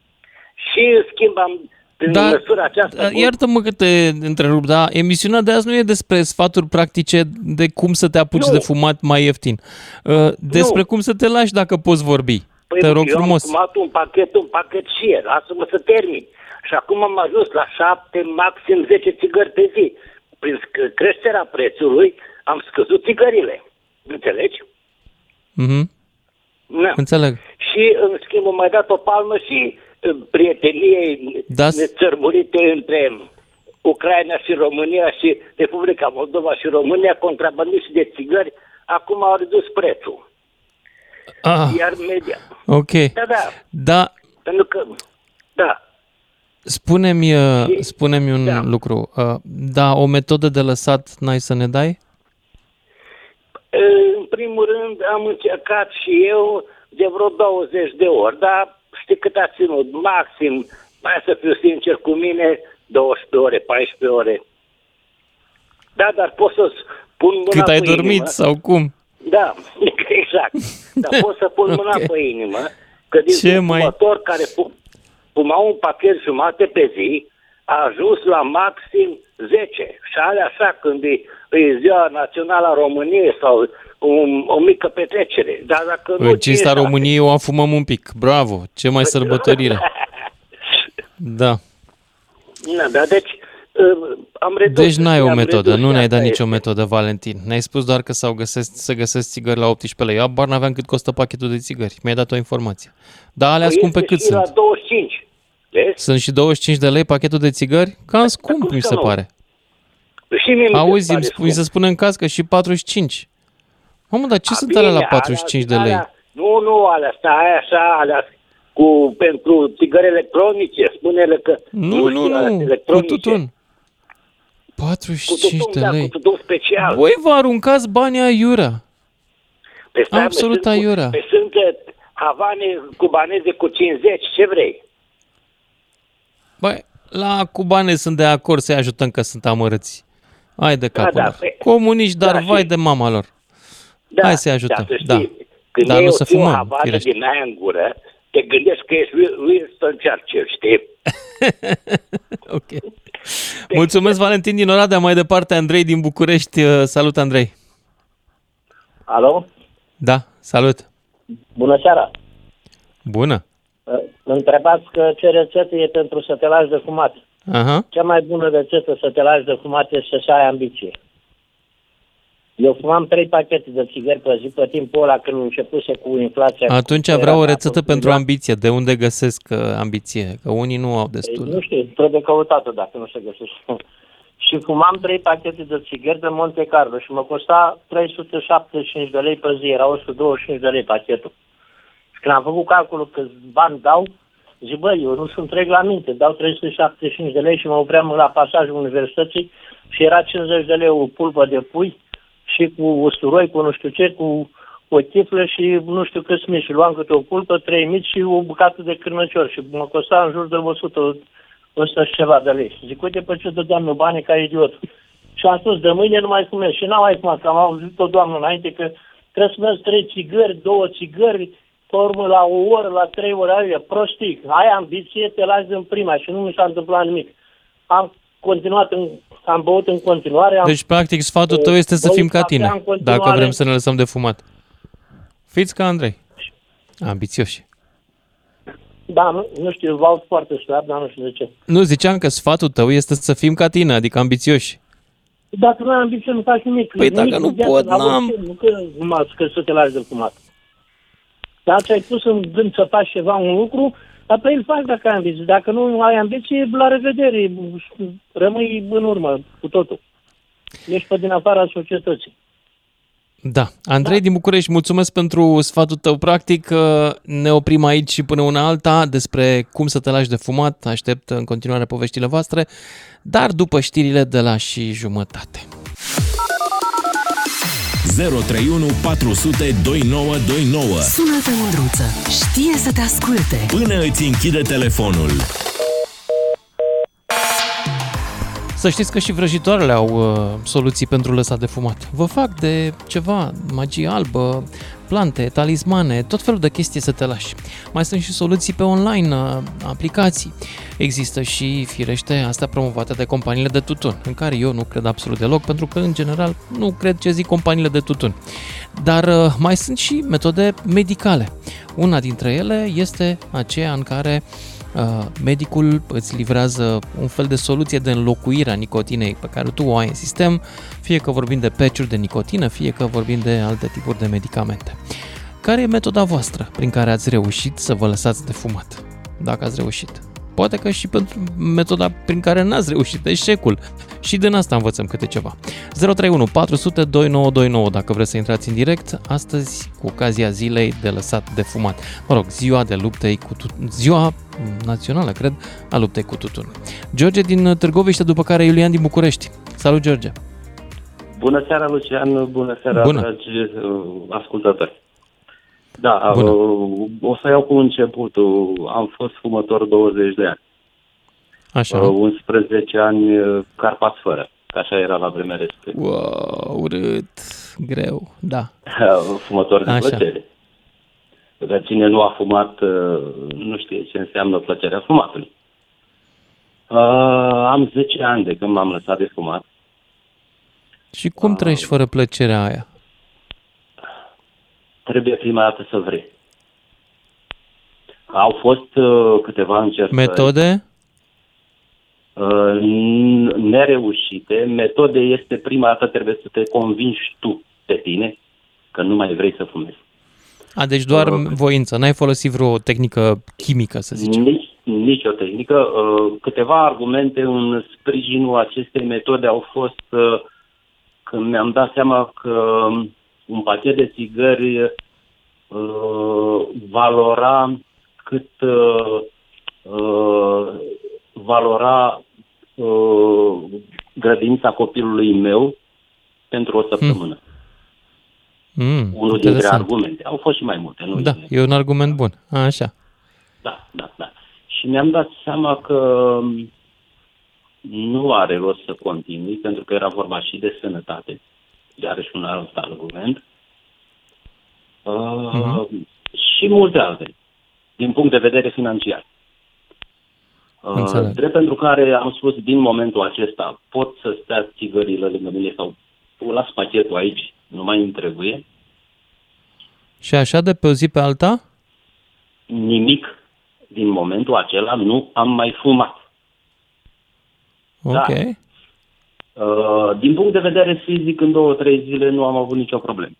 Și în schimb am, prin Dar, măsura aceasta... Uh, Iartă-mă că te întrerup, dar emisiunea de azi nu e despre sfaturi practice de cum să te apuci Nu. de fumat mai ieftin. Uh, Despre cum să te lași dacă poți vorbi. Păi Te rog eu frumos. am fumat un pachet, un pachet și e, lasă-mă să termin. Și acum am ajuns la 7, maxim 10 țigări pe zi. Prin sc- creșterea prețului am scăzut țigările. Înțelegi? Mhm. Da. Înțeleg. Și, în schimb, am mai dat o palmă și uh, prieteniei Da. nețărmurite între Ucraina și România și Republica Moldova și România, contrabandiști de țigări, acum au redus prețul. Ah, Iar media... ok. Da, da, Da, pentru că... Da, spune-mi, uh, Și- spune-mi un da. lucru. Uh, Da, o metodă de lăsat n-ai să ne dai? în primul rând am încercat și eu de vreo 20 de ori, dar știi cât a ținut? Maxim, mai să fiu sincer cu mine, 12 ore, 14 ore. Da, dar pot să pun mâna Cât ai pe dormit inimă. sau cum? Da, *laughs* exact. Dar pot să pun *laughs* mâna Ok. pe inimă că din Ce un mai- fumător care fu- fuma un pachet jumate pe zi a ajuns la maxim 10. Și alea așa când e, e ziua națională a României sau un, o mică petrecere. Dar dacă nu În cinsta cinci, României o afumăm un pic. Bravo! Ce mai sărbătorire! *laughs* Da. Na, da, deci uh, am redus. Deci n-ai o am metodă, redus nu și ne-ai asta dat nicio este. metodă, Valentin. Ne-ai spus doar că s-au găsesc, să găsesc țigări la 18 lei. Eu abar n-aveam cât costă pachetul de țigări. Mi-ai dat o informație. Dar alea Păi scumpe este cât și la sunt? 25. Vezi? Sunt și 25 de lei pachetul de țigări? Cam scump, cum mi să se nu? pare. Și mie mi se Auzi, pare îmi, scump. mi se spune în caz că și 45. Mamă, dar ce A, sunt bine, alea la 45 de lei? alea- Nu, nu, alea, stai așa, alea cu, pentru țigări electronice, spune-le că... Nu, nu, știu, alea nu, cu electronice. tutun. Cu 45 tutun, de da, lei. cu tutun special. Voi vă aruncați banii aiurea. Păi stai, mă, absolut sunt cu- aiurea. Păi sunt uh, havane cubaneze cu 50, ce vrei? Băi, la cubane sunt de acord să-i ajutăm că sunt amărâți. Hai de capul da, lor. pe- Comuniști, dar da, vai și- de mama lor. Da, Hai să-i ajutăm. Da, să Da. știi, Când Dar iei nu o- să ții o fumăm, havană firește. din aia în gură, te gândești că ești Wil- Winston Churchill, știi? *laughs* ok. Mulțumesc, Valentin din Oradea. Mai departe, Andrei din București. Uh, Salut, Andrei. Alo? Da, salut. Bună seara! Bună. Uh, Întrebați că ce rețetă e pentru să te lași de fumat. Aha. Cea mai bună rețetă să te lași de fumat este să ai ambiție. Eu fumam trei pachete de țigări pe zi pe timpul ăla când începuse cu inflația. Atunci Era vreau o de rețetă apă, pentru da. ambiție. De unde găsesc uh, ambiție? Că unii nu au Păi, destul. Nu știu, trebuie căutată dacă nu se găsește. *laughs* și fumam trei pachete de țigări de Monte Carlo și mă costa 375 de lei pe zi, era 125 de lei pachetul. Și când am făcut calculul câți bani dau, zic, băi, eu nu sunt trec la minte, dau 375 de lei și mă opream la pasajul universității și era 50 de lei o pulpă de pui și cu usturoi, cu nu știu ce, cu o chiflă și nu știu câți mici. Și luam câte o pulpă, trei mici și o bucată de cârnăcior și mă costa în jur de 100, 100 și ceva de lei. Zic, uite pe ce dădeam eu bani ca idiot. Și am spus, de mâine nu mai fumez. Și n-am mai fumat, că am auzit o doamnă înainte că trebuie să mergi trei țigări, două țigări, pe urmă la o oră, la trei ore, aia, prostic. Ai ambiție, te lași în prima și nu mi s-a întâmplat nimic. Am continuat, în, am băut în continuare. Am, Deci, practic, sfatul tău este să băut fim ca cafea tine, în continuare. dacă vrem să ne lăsăm de fumat. Fiți ca Andrei. Ambițioși. Da, nu, nu știu, vă aud foarte slab, dar nu știu de ce. Nu, ziceam că sfatul tău este să fim ca tine, adică ambițioși. Dacă nu ai ambiție, nu faci nimic. Păi Nimic dacă nu în viață, pot, la n-am. orice, Nu că, numai că să te lași de fumat. Dar ți-ai pus în gând să faci ceva, un lucru, dar pe el faci dacă ai ambiție. Dacă nu ai ambiție, la revedere, rămâi în urmă cu totul. Ești pe din afara societății. Da. Andrei din București, mulțumesc pentru sfatul tău practic. Uh, Ne oprim aici și până una alta despre cum să te lași de fumat. Aștept în continuare poveștile voastre, dar după știrile de la și jumătate. 031 400 2929 Sună-te, Mândruță. Știe să te asculte. Până îți închide telefonul. Să știți că și vrăjitoarele au uh, soluții pentru lăsat de fumat. Vă fac de ceva, magie albă, plante, talismane, tot felul de chestii să te lași. Mai sunt și soluții pe online, uh, aplicații. Există și, firește, astea promovate de companiile de tutun, în care eu nu cred absolut deloc, pentru că, în general, nu cred ce zic companiile de tutun. Dar uh, mai sunt și metode medicale. Una dintre ele este aceea în care uh, medicul îți livrează un fel de soluție de înlocuire a nicotinei pe care tu o ai în sistem, fie că vorbim de peciuri de nicotină, fie că vorbim de alte tipuri de medicamente. Care e metoda voastră prin care ați reușit să vă lăsați de fumat? Dacă ați reușit. Poate că și pentru metoda prin care n-ați reușit, eșecul. Și din asta învățăm câte ceva. 031 400 2929 dacă vreți să intrați în direct, astăzi cu ocazia zilei de lăsat de fumat. Mă rog, ziua de luptei cu tutun, ziua națională, cred, a luptei cu tutun. George din Târgoviște, după care Iulian din București. Salut, George! Bună seara, Lucian, bună seara, Bună. dragi uh, ascultători. Da, uh, o să iau cu începutul. Am fost fumător 20 de ani. Așa. Uh, 11 ani uh, carpați fără, că așa era la vremea respectivă. Wow, urât, greu, da. fumător de Așa. plăcere. Dar cine nu a fumat uh, nu știe ce înseamnă plăcerea fumatului. Uh, am 10 ani de când m-am lăsat de fumat. Și cum trăiești fără plăcerea aia? Trebuie prima dată să vrei. Au fost uh, câteva încercări. Metode? Uh, n- nereușite. Metode este prima dată trebuie să te convingi tu pe tine că nu mai vrei să fumezi. A, deci doar voință, n-ai folosit vreo tehnică chimică, să zicem. Nici, nici o tehnică. Uh, câteva argumente în sprijinul acestei metode au fost uh, când mi-am dat seama că un pachet de țigări uh, valora cât uh, uh, valora uh, grădinița copilului meu pentru o săptămână. Mm, Unul dintre interesant. argumente. Au fost și mai multe, nu? Da, e un argument bun. A, așa. Da, da, da. Și mi-am dat seama că nu are rost să continui, pentru că era vorba și de sănătate, iarăși un alt argument, uh, Mhm. și multe altele, din punct de vedere financiar. Uh, Înțeleg. drept pentru care am spus din momentul acesta pot să stea țigările lângă mine sau las pachetul aici, nu mai îmi trebuie, Și așa de pe o zi pe alta? nimic din momentul acela nu am mai fumat. Ok. Uh, din punct de vedere fizic, în două, trei zile nu am avut nicio problemă.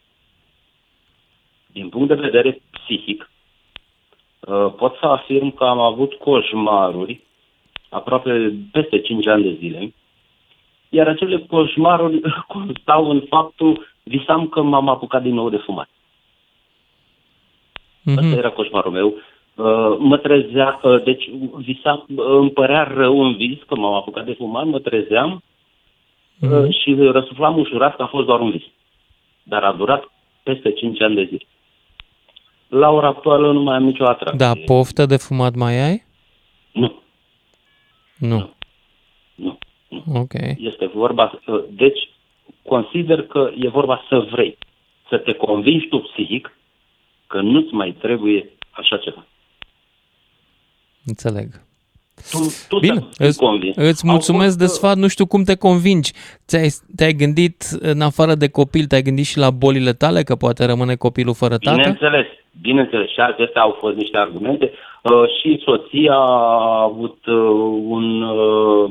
Din punct de vedere psihic, uh, pot să afirm că am avut coșmaruri aproape peste 5 ani de zile, iar acele coșmaruri *laughs* constau în faptul, visam că m-am apucat din nou de fumat. Mhm. Asta era coșmarul meu. Uh, mă trezea, uh, deci visam, uh, îmi părea rău în vis că m-am apucat de fumat, mă trezeam uh, și răsuflam ușurat că a fost doar un vis. Dar a durat peste 5 ani de zile. La ora actuală nu mai am nicio atracție. Da, poftă de fumat mai ai? Nu. Nu. Nu. Ok. Este vorba, uh, deci consider că e vorba să vrei, să te convingi tu psihic că nu-ți mai trebuie așa ceva. Înțeleg. Tu, tu Bine, să fii îți, convins. îți Au mulțumesc fost, de sfat, nu știu cum te convingi. Ți-ai, te-ai gândit, în afară de copil, te-ai gândit și la bolile tale, că poate rămâne copilul fără tată? Bineînțeles, bineînțeles, și acestea au fost niște argumente. Uh, și soția a avut uh, un, uh,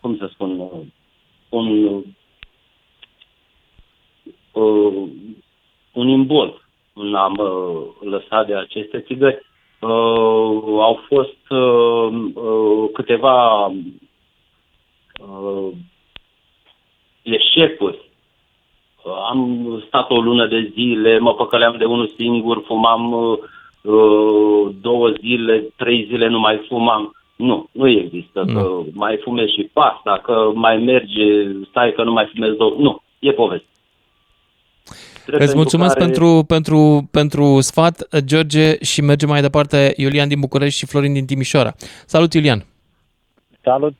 cum să spun, uh, un, uh, un imbol în a mă lăsa de aceste țigări. Uh, au fost uh, uh, câteva uh, eșecuri am stat o lună de zile, mă păcăleam de unul singur, fumam uh, uh, două zile, trei zile nu mai fumam. Nu, nu există. Că mai fumezi și pasta, că mai merge, stai că nu mai fumezi două. Nu, e poveste. Drept Îți mulțumesc care- pentru, pentru, pentru sfat, George, și mergem mai departe Iulian din București și Florin din Timișoara. Salut, Iulian! Salut!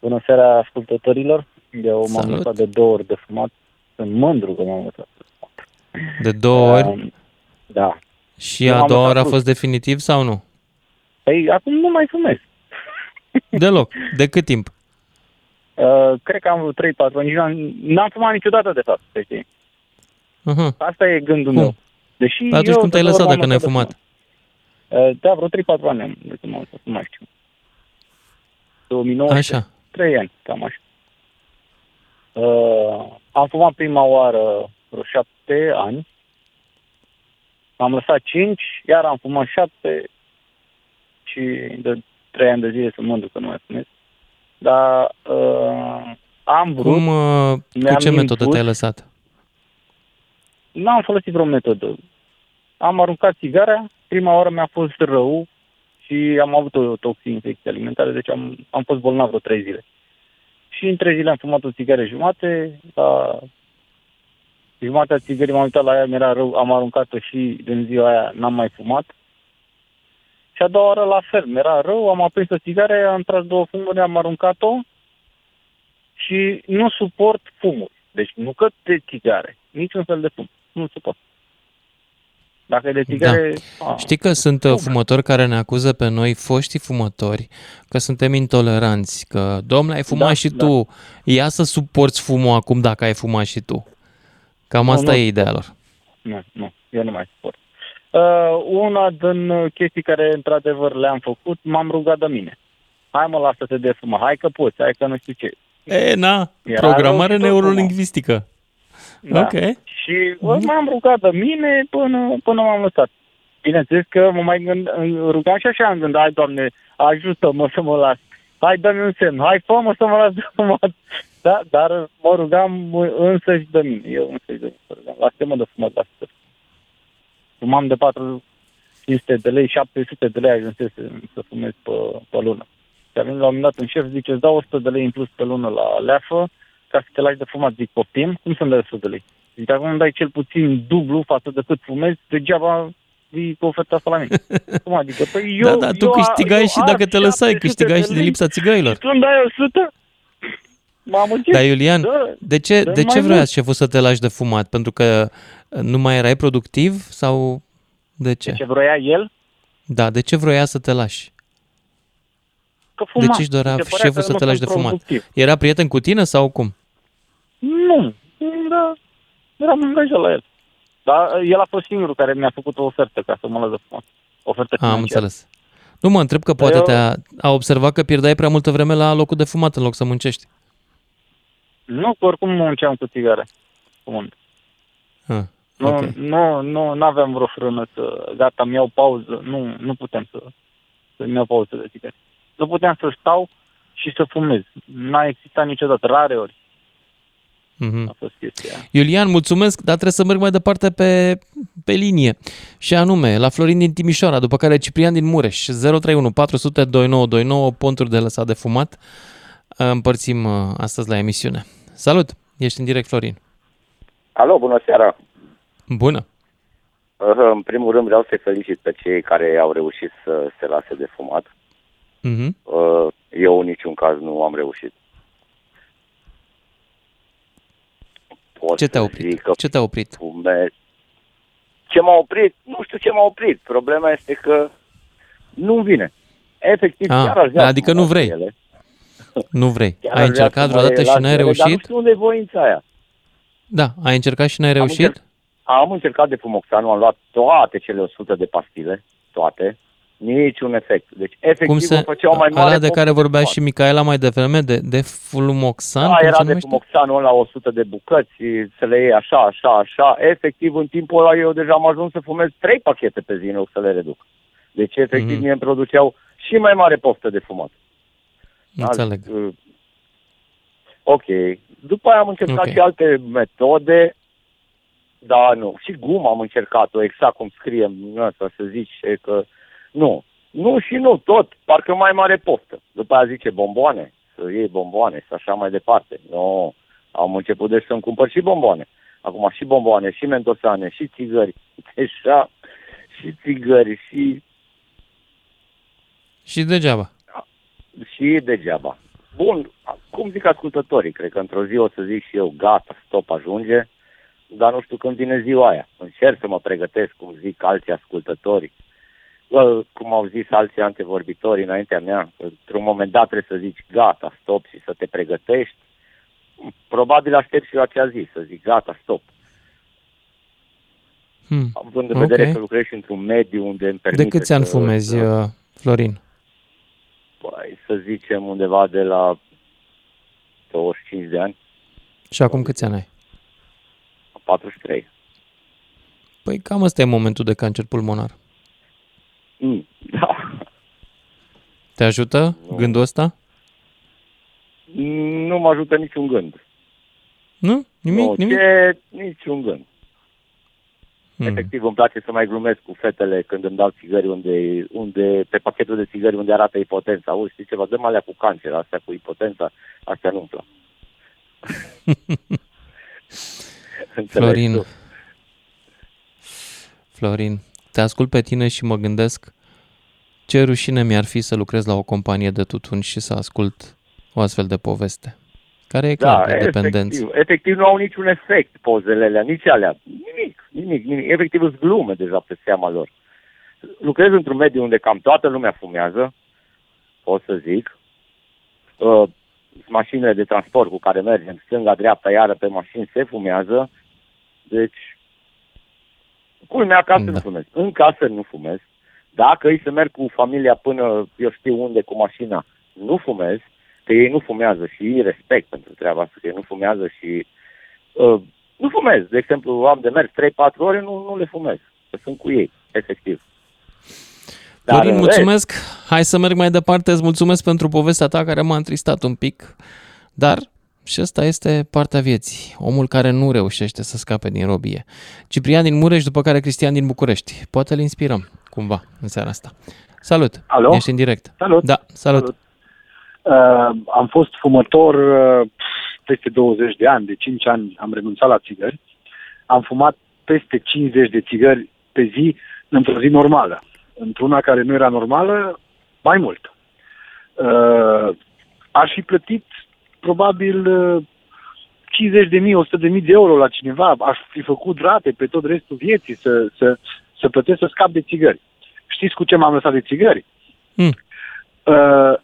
Bună seara ascultătorilor. Eu m-am Salut. lăsat de două ori de fumat. Sunt mândru că m-am lăsat. De două ori? Um, Da. Și eu a am doua lăsat oră a brusc. fost definitiv sau nu? Păi acum nu mai fumez. *laughs* Deloc. De cât timp? Uh, cred că am vreo 3-4 ani. N-am, n-am fumat niciodată, de fapt, să știi. Uh-huh. Asta e gândul Cum? meu. Deși Păi atunci eu cum te-ai de lăsat două ori dacă m-am n-ai lăsat de fumat? Uh, Da, vreo 3-4 ani am de când m-am lăsat, nu mai știu. 2019, Așa. 3 ani, cam așa. Uh, am fumat prima oară vreo 7 ani. Am lăsat 5, iar am fumat 7 și de 3 ani de zile sunt mândru că nu mai fumez. Dar uh, am vrut, Cum, uh, cu mi-am ce metodă impus- te-ai lăsat? N-am folosit vreo metodă. Am aruncat țigara, prima oară mi-a fost rău și am avut o toxinfecție alimentară, deci am, am fost bolnav vreo trei zile. Și în trei zile am fumat o țigară jumate, la jumatea țigării m-am uitat la ea, mi-era rău, am aruncat-o și din ziua aia n-am mai fumat. Și a doua oară la fel, mi-era rău, am aprins o țigară, am tras două fumuri, am aruncat-o și nu suport fumul. Deci nu că de țigare, niciun fel de fum. Nu suport. Dacă e de țigare... Da. a, Știi că sunt uh, fumători care ne acuză pe noi, foștii fumători, că suntem intoleranți, că, domnule, ai fumat Da, și da. tu, ia să suporți fumul acum dacă ai fumat și tu. Cam Nu, asta nu e ideea lor. Nu, nu, eu nu mai suport. Uh, una din uh, chestii care într-adevăr le-am făcut, m-am rugat de mine. Hai mă, lasă-te de fumă, hai că poți, hai că nu știu ce. E, na, Era programare rău și tot neurolingvistică. Da. Ok. Și bă, m-am rugat de mine până, până m-am lăsat. Bineînțeles că mă mai gând, rugam și așa în gând, hai Doamne, ajută-mă să mă las. Hai dă-mi un semn, hai fă-mă să mă las de fumat. Da, dar mă rugam însă și de mine. Eu însă și de mine mă rugam. Lasă-mă de fumat, lasă Fumam de 400 de lei, 700 de lei ajunsese să fumez pe, pe lună. Și a venit la un moment dat un șef, zice, îți dau 100 de lei în plus pe lună la leafă, ca să te lași de fumat. Zic, poftim? Cum să-mi dai 100 de lei? Zic, dacă nu dai cel puțin dublu față de cât fumezi, degeaba vii cu oferta asta la mine. *laughs* Cum adică? Păi eu, da, da, tu eu, câștigai eu și am dacă te lăsai, 700 câștigai de și din lei lipsa țigăilor. Și tu îmi dai 100? Mamă, ce? Dar Iulian, Dă- de ce, dă de ce mai vrea mult. șeful să te lași de fumat? Pentru că nu mai erai productiv sau de ce? De ce vroia el? Da, de ce vroia să te lași? Că De fuma. ce își dorea Mi se părea șeful că să nu te lași de sunt fumat? productiv. Era prieten cu tine sau cum? Nu, da, eram angajat la el. Dar el a fost singurul care mi-a făcut o ofertă ca să mă las de fumat. Ofertă A, am financiară. înțeles. Nu mă întreb că poate Eu- te-a a observat că pierdeai prea multă vreme la locul de fumat în loc să muncești. Nu, că oricum nu munceam cu țigare. Fumând. Ah, Nu, ok. nu, nu, nu aveam vreo frână să, gata, mi iau pauză. Nu, nu puteam să, să-mi iau pauză de țigare. Nu puteam să stau și să fumez. N-a existat niciodată, rare ori Mhm. a fost chestia. Iulian, mulțumesc, dar trebuie să merg mai departe pe, pe linie. Și anume, la Florin din Timișoara, după care Ciprian din Mureș, 031 400 2929, ponturi de lăsat de fumat. Împărțim uh, astăzi la emisiune. Salut, ești în direct, Florin. Alo, bună seara! Bună. Uh, În primul rând vreau să-i felicit pe cei care au reușit să se lase de fumat. Mhm. Uh, Eu în niciun caz nu am reușit. Pot Ce te-a să oprit? zic că Ce te-a oprit? Fumez. Ce m-a oprit? Nu știu ce m-a oprit. Problema este că nu vine. Efectiv, Ah, chiar aș vrea adică să nu mă vrei. las de ele. Nu vrei. Chiar Ai aș vrea încercat să mă vreodată și las n-ai de ele, Dar nu reușit? știu unde e voința aia. Da, ai încercat și n-ai Am reușit? încerc- Am încercat de fumoxan, am luat toate cele 100 de pastile, toate, niciun efect. Deci, efectiv, Cum se, îmi făceau mai mare alea de poftă care vorbea fumat. și Micaela mai devreme, de, de flumoxan, Da, cum era se de numește? fumoxanul ăla 100 de bucăți, să le iei așa, așa, așa. Efectiv, în timpul ăla eu deja am ajuns să fumez 3 pachete pe zi în loc să le reduc. Deci, efectiv, Mhm. mm-hmm. mie îmi produceau și mai mare poftă de fumat. Înțeleg. Uh, Ok. După aia am încercat Ok. și alte metode, da, nu. Și guma am încercat-o, exact cum scrie în asta, să zici e că nu. Nu și nu, tot, parcă mai mare poftă. După aia zice bomboane, să iei bomboane și așa mai departe. Nu, am început deci să-mi cumpăr și bomboane. Acum și bomboane, și mentosane, și țigări, *laughs* așa, și țigări, și, Și degeaba. și degeaba. bun, cum zic ascultătorii, cred că într-o zi o să zic și eu, gata, stop, ajunge, dar nu știu când vine ziua aia. Încerc să mă pregătesc, cum zic alții ascultători, Bă, cum au zis alții antevorbitori înaintea mea, că într-un moment dat trebuie să zici gata, stop și să te pregătești. Probabil aștept și eu acea zi să zic gata, stop. Hmm. Având în vedere Ok. că lucrezi într-un mediu unde îmi permite De câți ani să- fumezi, să- uh, Florin? Păi, să zicem undeva de la 25 de ani, Și acum câți ani ai? 43. Păi cam ăsta e momentul de cancer pulmonar. Mm, da. Te ajută gândul ăsta? Nu mă ajută niciun gând. Nu? Nimic? nu, nimic? Ce, niciun gând. Hmm. Efectiv, îmi place să mai glumesc cu fetele când îmi dau țigări unde, unde pe pachetul de țigări unde arată ipotența. Auzi, știi ceva, dăm alea cu cancer, astea cu ipotența, astea nu-mi plac. *laughs* Înțelegi Florin. tu? Florin, te ascult pe tine și mă gândesc ce rușine mi-ar fi să lucrez la o companie de tutun și să ascult o astfel de poveste. Care e clar Da, de dependență. efectiv, efectiv nu au niciun efect pozele alea, nici alea. Nimic, nimic, nimic. Efectiv îți glume deja pe seama lor. Lucrez într-un mediu unde cam toată lumea fumează, pot să zic. Uh, mașinile de transport cu care mergem, stânga-dreapta, iară pe mașini, se fumează. Deci, culmea acasă da. nu fumez. În casă nu fumez. Dacă îi să merg cu familia până, eu știu unde, cu mașina, nu fumez, că ei nu fumează și îi respect pentru treaba asta, că ei nu fumează și uh, nu fumez. De exemplu, am de mers 3-4 ore, nu, nu le fumez. Că sunt cu ei, efectiv. Dar Florin, în mulțumesc. Hai să merg mai departe. Îți mulțumesc pentru povestea ta care m-a întristat un pic. Dar și asta este partea vieții. Omul care nu reușește să scape din robie. Ciprian din Mureș, după care Cristian din București. Poate îl inspirăm cumva în seara asta. Salut! Alo? Ești în direct. Salut! Da, salut! Salut. Uh, am fost fumător uh, peste 20 de ani, de 5 ani am renunțat la țigări. Am fumat peste 50 de țigări pe zi într-o zi normală. Într-una care nu era normală, mai mult. Uh, aș fi plătit probabil uh, 50 de mii, 100 de mii de euro la cineva, aș fi făcut rate pe tot restul vieții să, să, să plătesc să scap de țigări. Știți cu ce m-am lăsat de țigări? Mm. Uh,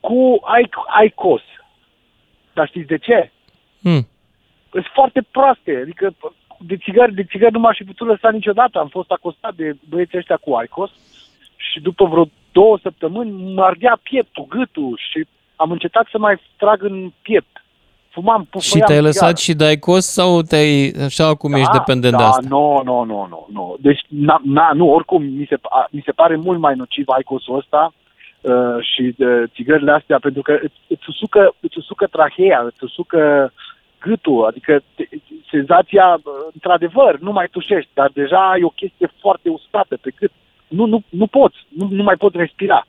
cu Ai- ICOS. Dar știți de ce? Mm. Sunt foarte proaste. Adică de țigări, de țigări nu m-aș fi putut lăsa niciodată. Am fost acostat de băieții ăștia cu ICOS și după vreo două săptămâni mă ardea pieptul, gâtul și am încetat să mai trag în piept. Fumam, Și pufăiam te-ai țigară. lăsat și de cos sau te-ai, așa acum ești dependent da, de asta? Nu, nu, nu, nu, nu. Deci, na, na, nu, oricum, mi se, a, mi se pare mult mai nociv icosul ăsta uh, și uh, țigările astea, pentru că îți, îți, usucă, îți usucă trahea, îți usucă gâtul, adică te, senzația, uh, într-adevăr, nu mai tușești, dar deja e o chestie foarte uscată pe gât. Nu, nu, nu poți, nu, nu mai poți respira.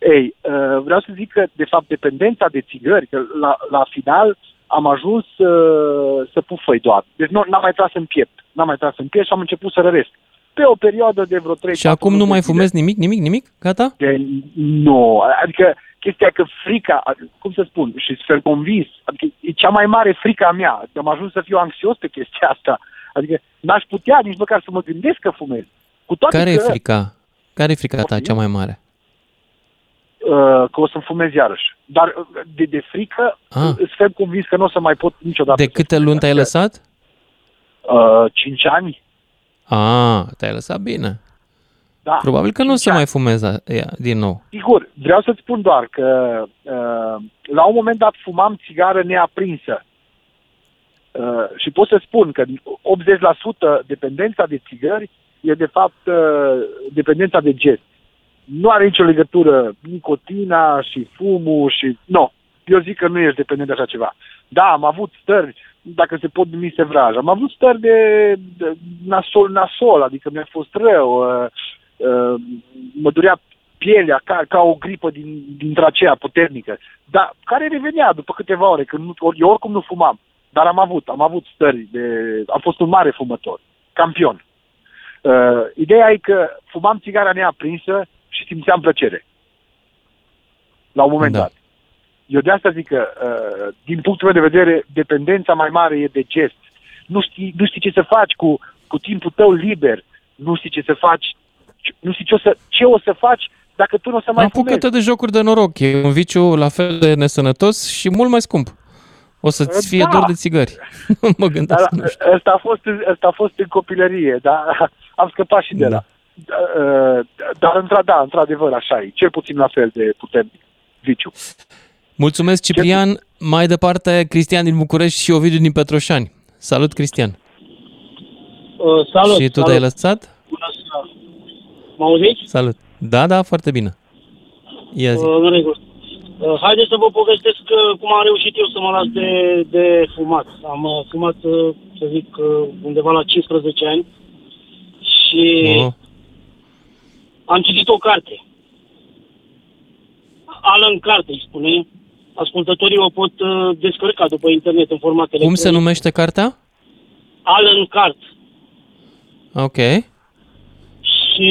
Ei, uh, vreau să zic că, de fapt, dependența de țigări, că la, la final am ajuns uh, să pufăi doar. Deci nu, n-am mai tras în piept. N-am mai tras în piept și am început să răvesc. Pe o perioadă de vreo 3 Și acum nu mai fumezi nimic, nimic, nimic? Gata? De, nu, adică chestia că frica, cum să spun, și sunt convins, adică e cea mai mare frica a mea. Am ajuns să fiu anxios pe chestia asta. Adică n-aș putea nici măcar să mă gândesc că fumez. Cu toate Care e că, frica? Care e frica ta cea mai mare? Uh, că o să fumez iarăși. Dar uh, de, de frică Ah. ah. sunt ferm convins că nu o să mai pot niciodată. De câte luni te-ai lăsat? Uh, 5 ani. A, te-ai lăsat bine. Da. Probabil că nu o să mai fumezi a- ea, din nou. Sigur, vreau să-ți spun doar că uh, la un moment dat fumam țigară neaprinsă. Uh, și pot să spun că 80% dependența de țigări e de fapt uh, dependența de gest. Nu are nicio legătură nicotina și fumul și... Nu, eu zic că nu ești dependent de așa ceva. Da, am avut stări, dacă se pot numi sevraj, am avut stări de, de nasol-nasol, adică mi-a fost rău, uh, uh, mă durea pielea ca, ca o gripă din, dintre aceea puternică, dar care revenea după câteva ore, când nu, eu oricum nu fumam, dar am avut, am avut stări de... am fost un mare fumător, campion. Uh, ideea e că fumam țigara neaprinsă și simțeam plăcere. La un moment Da. dat. Eu de asta zic că, uh, din punctul meu de vedere, dependența mai mare e de gest. Nu știi, nu știi ce să faci cu, cu timpul tău liber, nu știi ce să faci, nu știi ce o să, ce o să faci dacă tu nu o să mai fumezi. Apucă-te de jocuri de noroc. E un viciu la fel de nesănătos și mult mai scump. O să-ți fie Da. dor de țigări. *laughs* mă gândesc, Dar nu știu. ăsta a fost, ăsta a fost în copilărie, dar am scăpat și de la. Uh, Dar, într- da, într-adevăr, așa e. Cel puțin la fel de puternic. Viciu. Mulțumesc, Ciprian. Mai departe, Cristian din București și Ovidiu din Petroșani. Salut, Cristian. Uh, salut, și tu salut. te-ai lăsat? Bună seara. Mă auziți? Salut. Da, da, foarte bine. Ia zi. Uh, în regulă. Uh, haideți să vă povestesc uh, cum am reușit eu să mă las de, de fumat. Am uh, fumat, uh, să zic, uh, undeva la 15 ani și Oh. Am citit o carte. Alan carte, îi spune. Ascultătorii o pot uh, descărca după internet în format Cum se electronic. numește cartea? Alan Cart. Ok. Și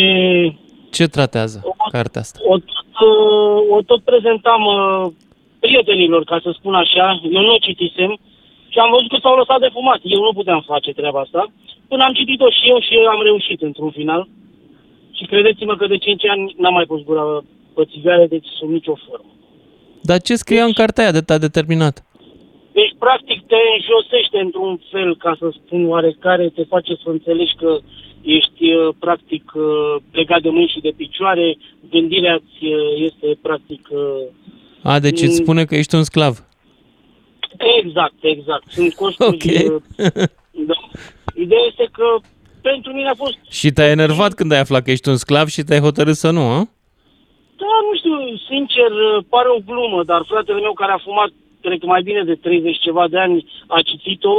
Ce tratează cartea asta? o tot, uh, o tot prezentam uh, prietenilor, ca să spun așa. Eu nu o citisem și am văzut că s-au lăsat de fumat. Eu nu puteam face treaba asta. Până am citit-o și eu și eu am reușit într-un final. Și credeți-mă că de 5 ani n-am mai pus gura pe țigară, deci sub nicio formă. Dar ce scria în cartea aia de te-a determinat? Deci, practic, te înjosește într-un fel, ca să spun oarecare, te face să înțelegi că ești, uh, practic, uh, legat de mâini și de picioare, gândirea ți uh, este, practic... uh, A, deci îți Mm. spune că ești un sclav. Exact, exact. Sunt *laughs* costuri... Ok. uh, *laughs* da. Ideea este că pentru mine a fost, Și te-ai enervat când ai aflat că ești un sclav și te-ai hotărât să nu, a? da, nu știu, sincer, uh, pare o glumă, dar fratele meu care a fumat, cred că mai bine de 30 ceva de ani, a citit-o,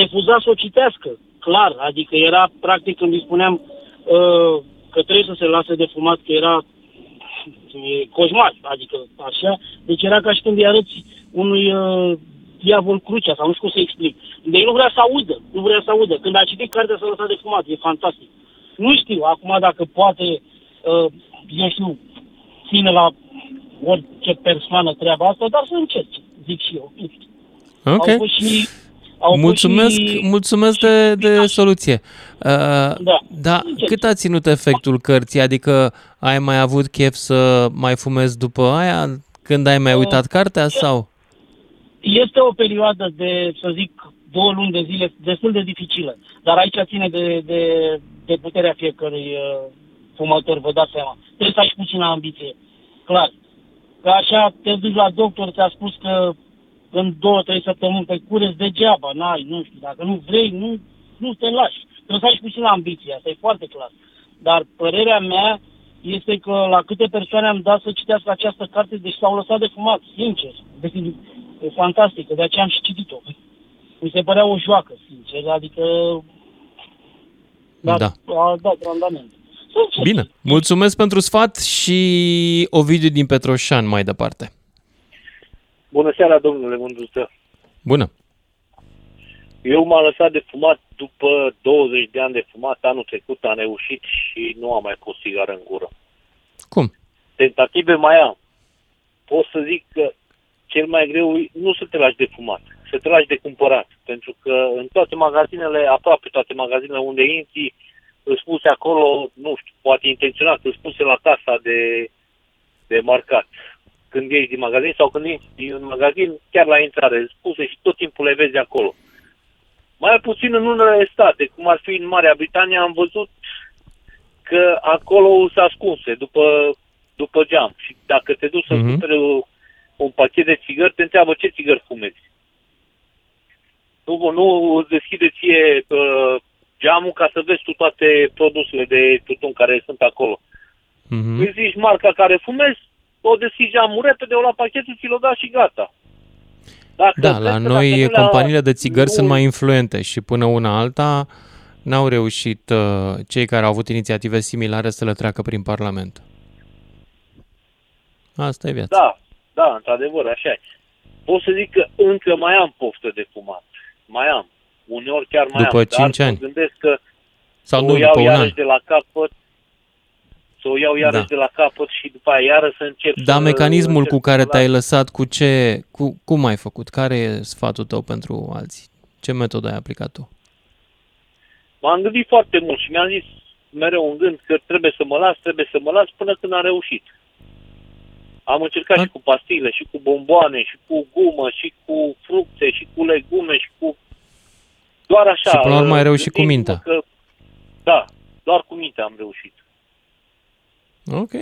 refuza să o citească, clar. Adică era, practic, când îi spuneam uh, că trebuie să se lase de fumat, că era e coșmar, adică așa. Deci era ca și când îi arăți unui uh, diavol crucea, sau nu știu cum să explic. De el nu vrea să audă, nu vrea să audă. Când a citit cartea s-a lăsat de fumat, e fantastic. Nu știu acum dacă poate, uh, eu știu, ține la orice persoană treaba asta, dar să încerce, zic și eu. Nu știu. Ok. Au fost și, au Mulțumesc, fost și, mulțumesc de, de soluție. Uh, Da. da, cât a ținut efectul cărții? Adică ai mai avut chef să mai fumezi după aia când ai Uh, mai uitat cartea sau? Este o perioadă de, să zic, două luni de zile destul de dificilă, dar aici ține de, de, de puterea fiecărui uh, fumător, vă dați seama. Trebuie să ai și puțină ambiție, clar. Că așa te duci la doctor, ți-a spus că în două, trei săptămâni te cureți degeaba, n-ai, nu știu, dacă nu vrei, nu, nu te lași. Trebuie să ai și puțină ambiție, asta e foarte clar. Dar părerea mea este că la câte persoane am dat să citească această carte, deci s-au lăsat de fumat, sincer. Deci e fantastică, de aceea am și citit-o. Mi se părea o joacă, sincer, adică Da. a dat randament. Bine. Mulțumesc pentru sfat și Ovidiu din Petroșan mai departe. Bună seara, domnule Mândruță. Bună. Eu m-am lăsat de fumat după 20 de ani de fumat. Anul trecut am reușit și nu am mai pus țigară în gură. Cum? Tentative mai am. Pot să zic că cel mai greu e nu să te lași de fumat, să te lași de cumpărat. Pentru că în toate magazinele, aproape toate magazinele unde intri, îți puse acolo, nu știu, poate intenționat, îți puse la casa de, de marcat. Când ieși din magazin sau când ieși din magazin, chiar la intrare, îți puse și tot timpul le vezi acolo. Mai puțin în unele state, cum ar fi în Marea Britanie, am văzut că acolo sunt ascunse după, după geam. Și dacă te duci să Mhm. cumpere o- un pachet de țigări, te întreabă ce țigări fumezi. Nu, nu îți deschide ție uh, geamul ca să vezi tu toate produsele de tutun care sunt acolo. Mhm. Îi zici marca care fumezi, o deschizi geamul repede, o la pachetul, ți-l da și gata. Dacă Da, vezi la că noi dacă nu le-a- companiile de țigări nu- sunt mai influente și până una alta n-au reușit uh, cei care au avut inițiative similare să le treacă prin Parlament. Asta e viața. Da, da, într-adevăr, așa e. Pot să zic că încă mai am poftă de fumat. Mai am. Uneori chiar mai După am. cinci dar ani. mă gândesc că Sau o nu, iau după un iarăși an. de la capăt să o iau iarăși Da. de la capăt și după aia iară să încep Dar să mecanismul încerc cu să care las. te-ai lăsat, cu ce, cu, cum ai făcut? Care e sfatul tău pentru alții? Ce metodă ai aplicat tu? M-am gândit foarte mult și mi-am zis mereu un gând că trebuie să mă las, trebuie să mă las până când am reușit. Am încercat și cu pastile, și cu bomboane, și cu gumă, și cu fructe, și cu legume, și cu... Doar așa. Și până la urmă ai reușit cu gândindu-mă mintea. Că... Da, doar cu mintea am reușit. Ok.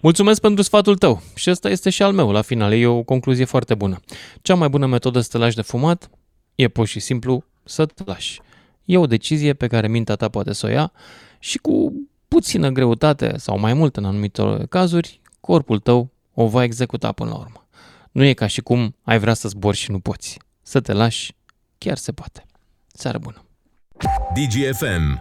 Mulțumesc pentru sfatul tău. Și ăsta este și al meu la final. E o concluzie foarte bună. Cea mai bună metodă să te lași de fumat e pur și simplu să te lași. E o decizie pe care mintea ta poate să o ia și cu puțină greutate sau mai mult în anumite cazuri, corpul tău o va executa până la urmă. Nu e ca și cum ai vrea să zbori și nu poți. Să te lași chiar se poate. Seară bună! DGFM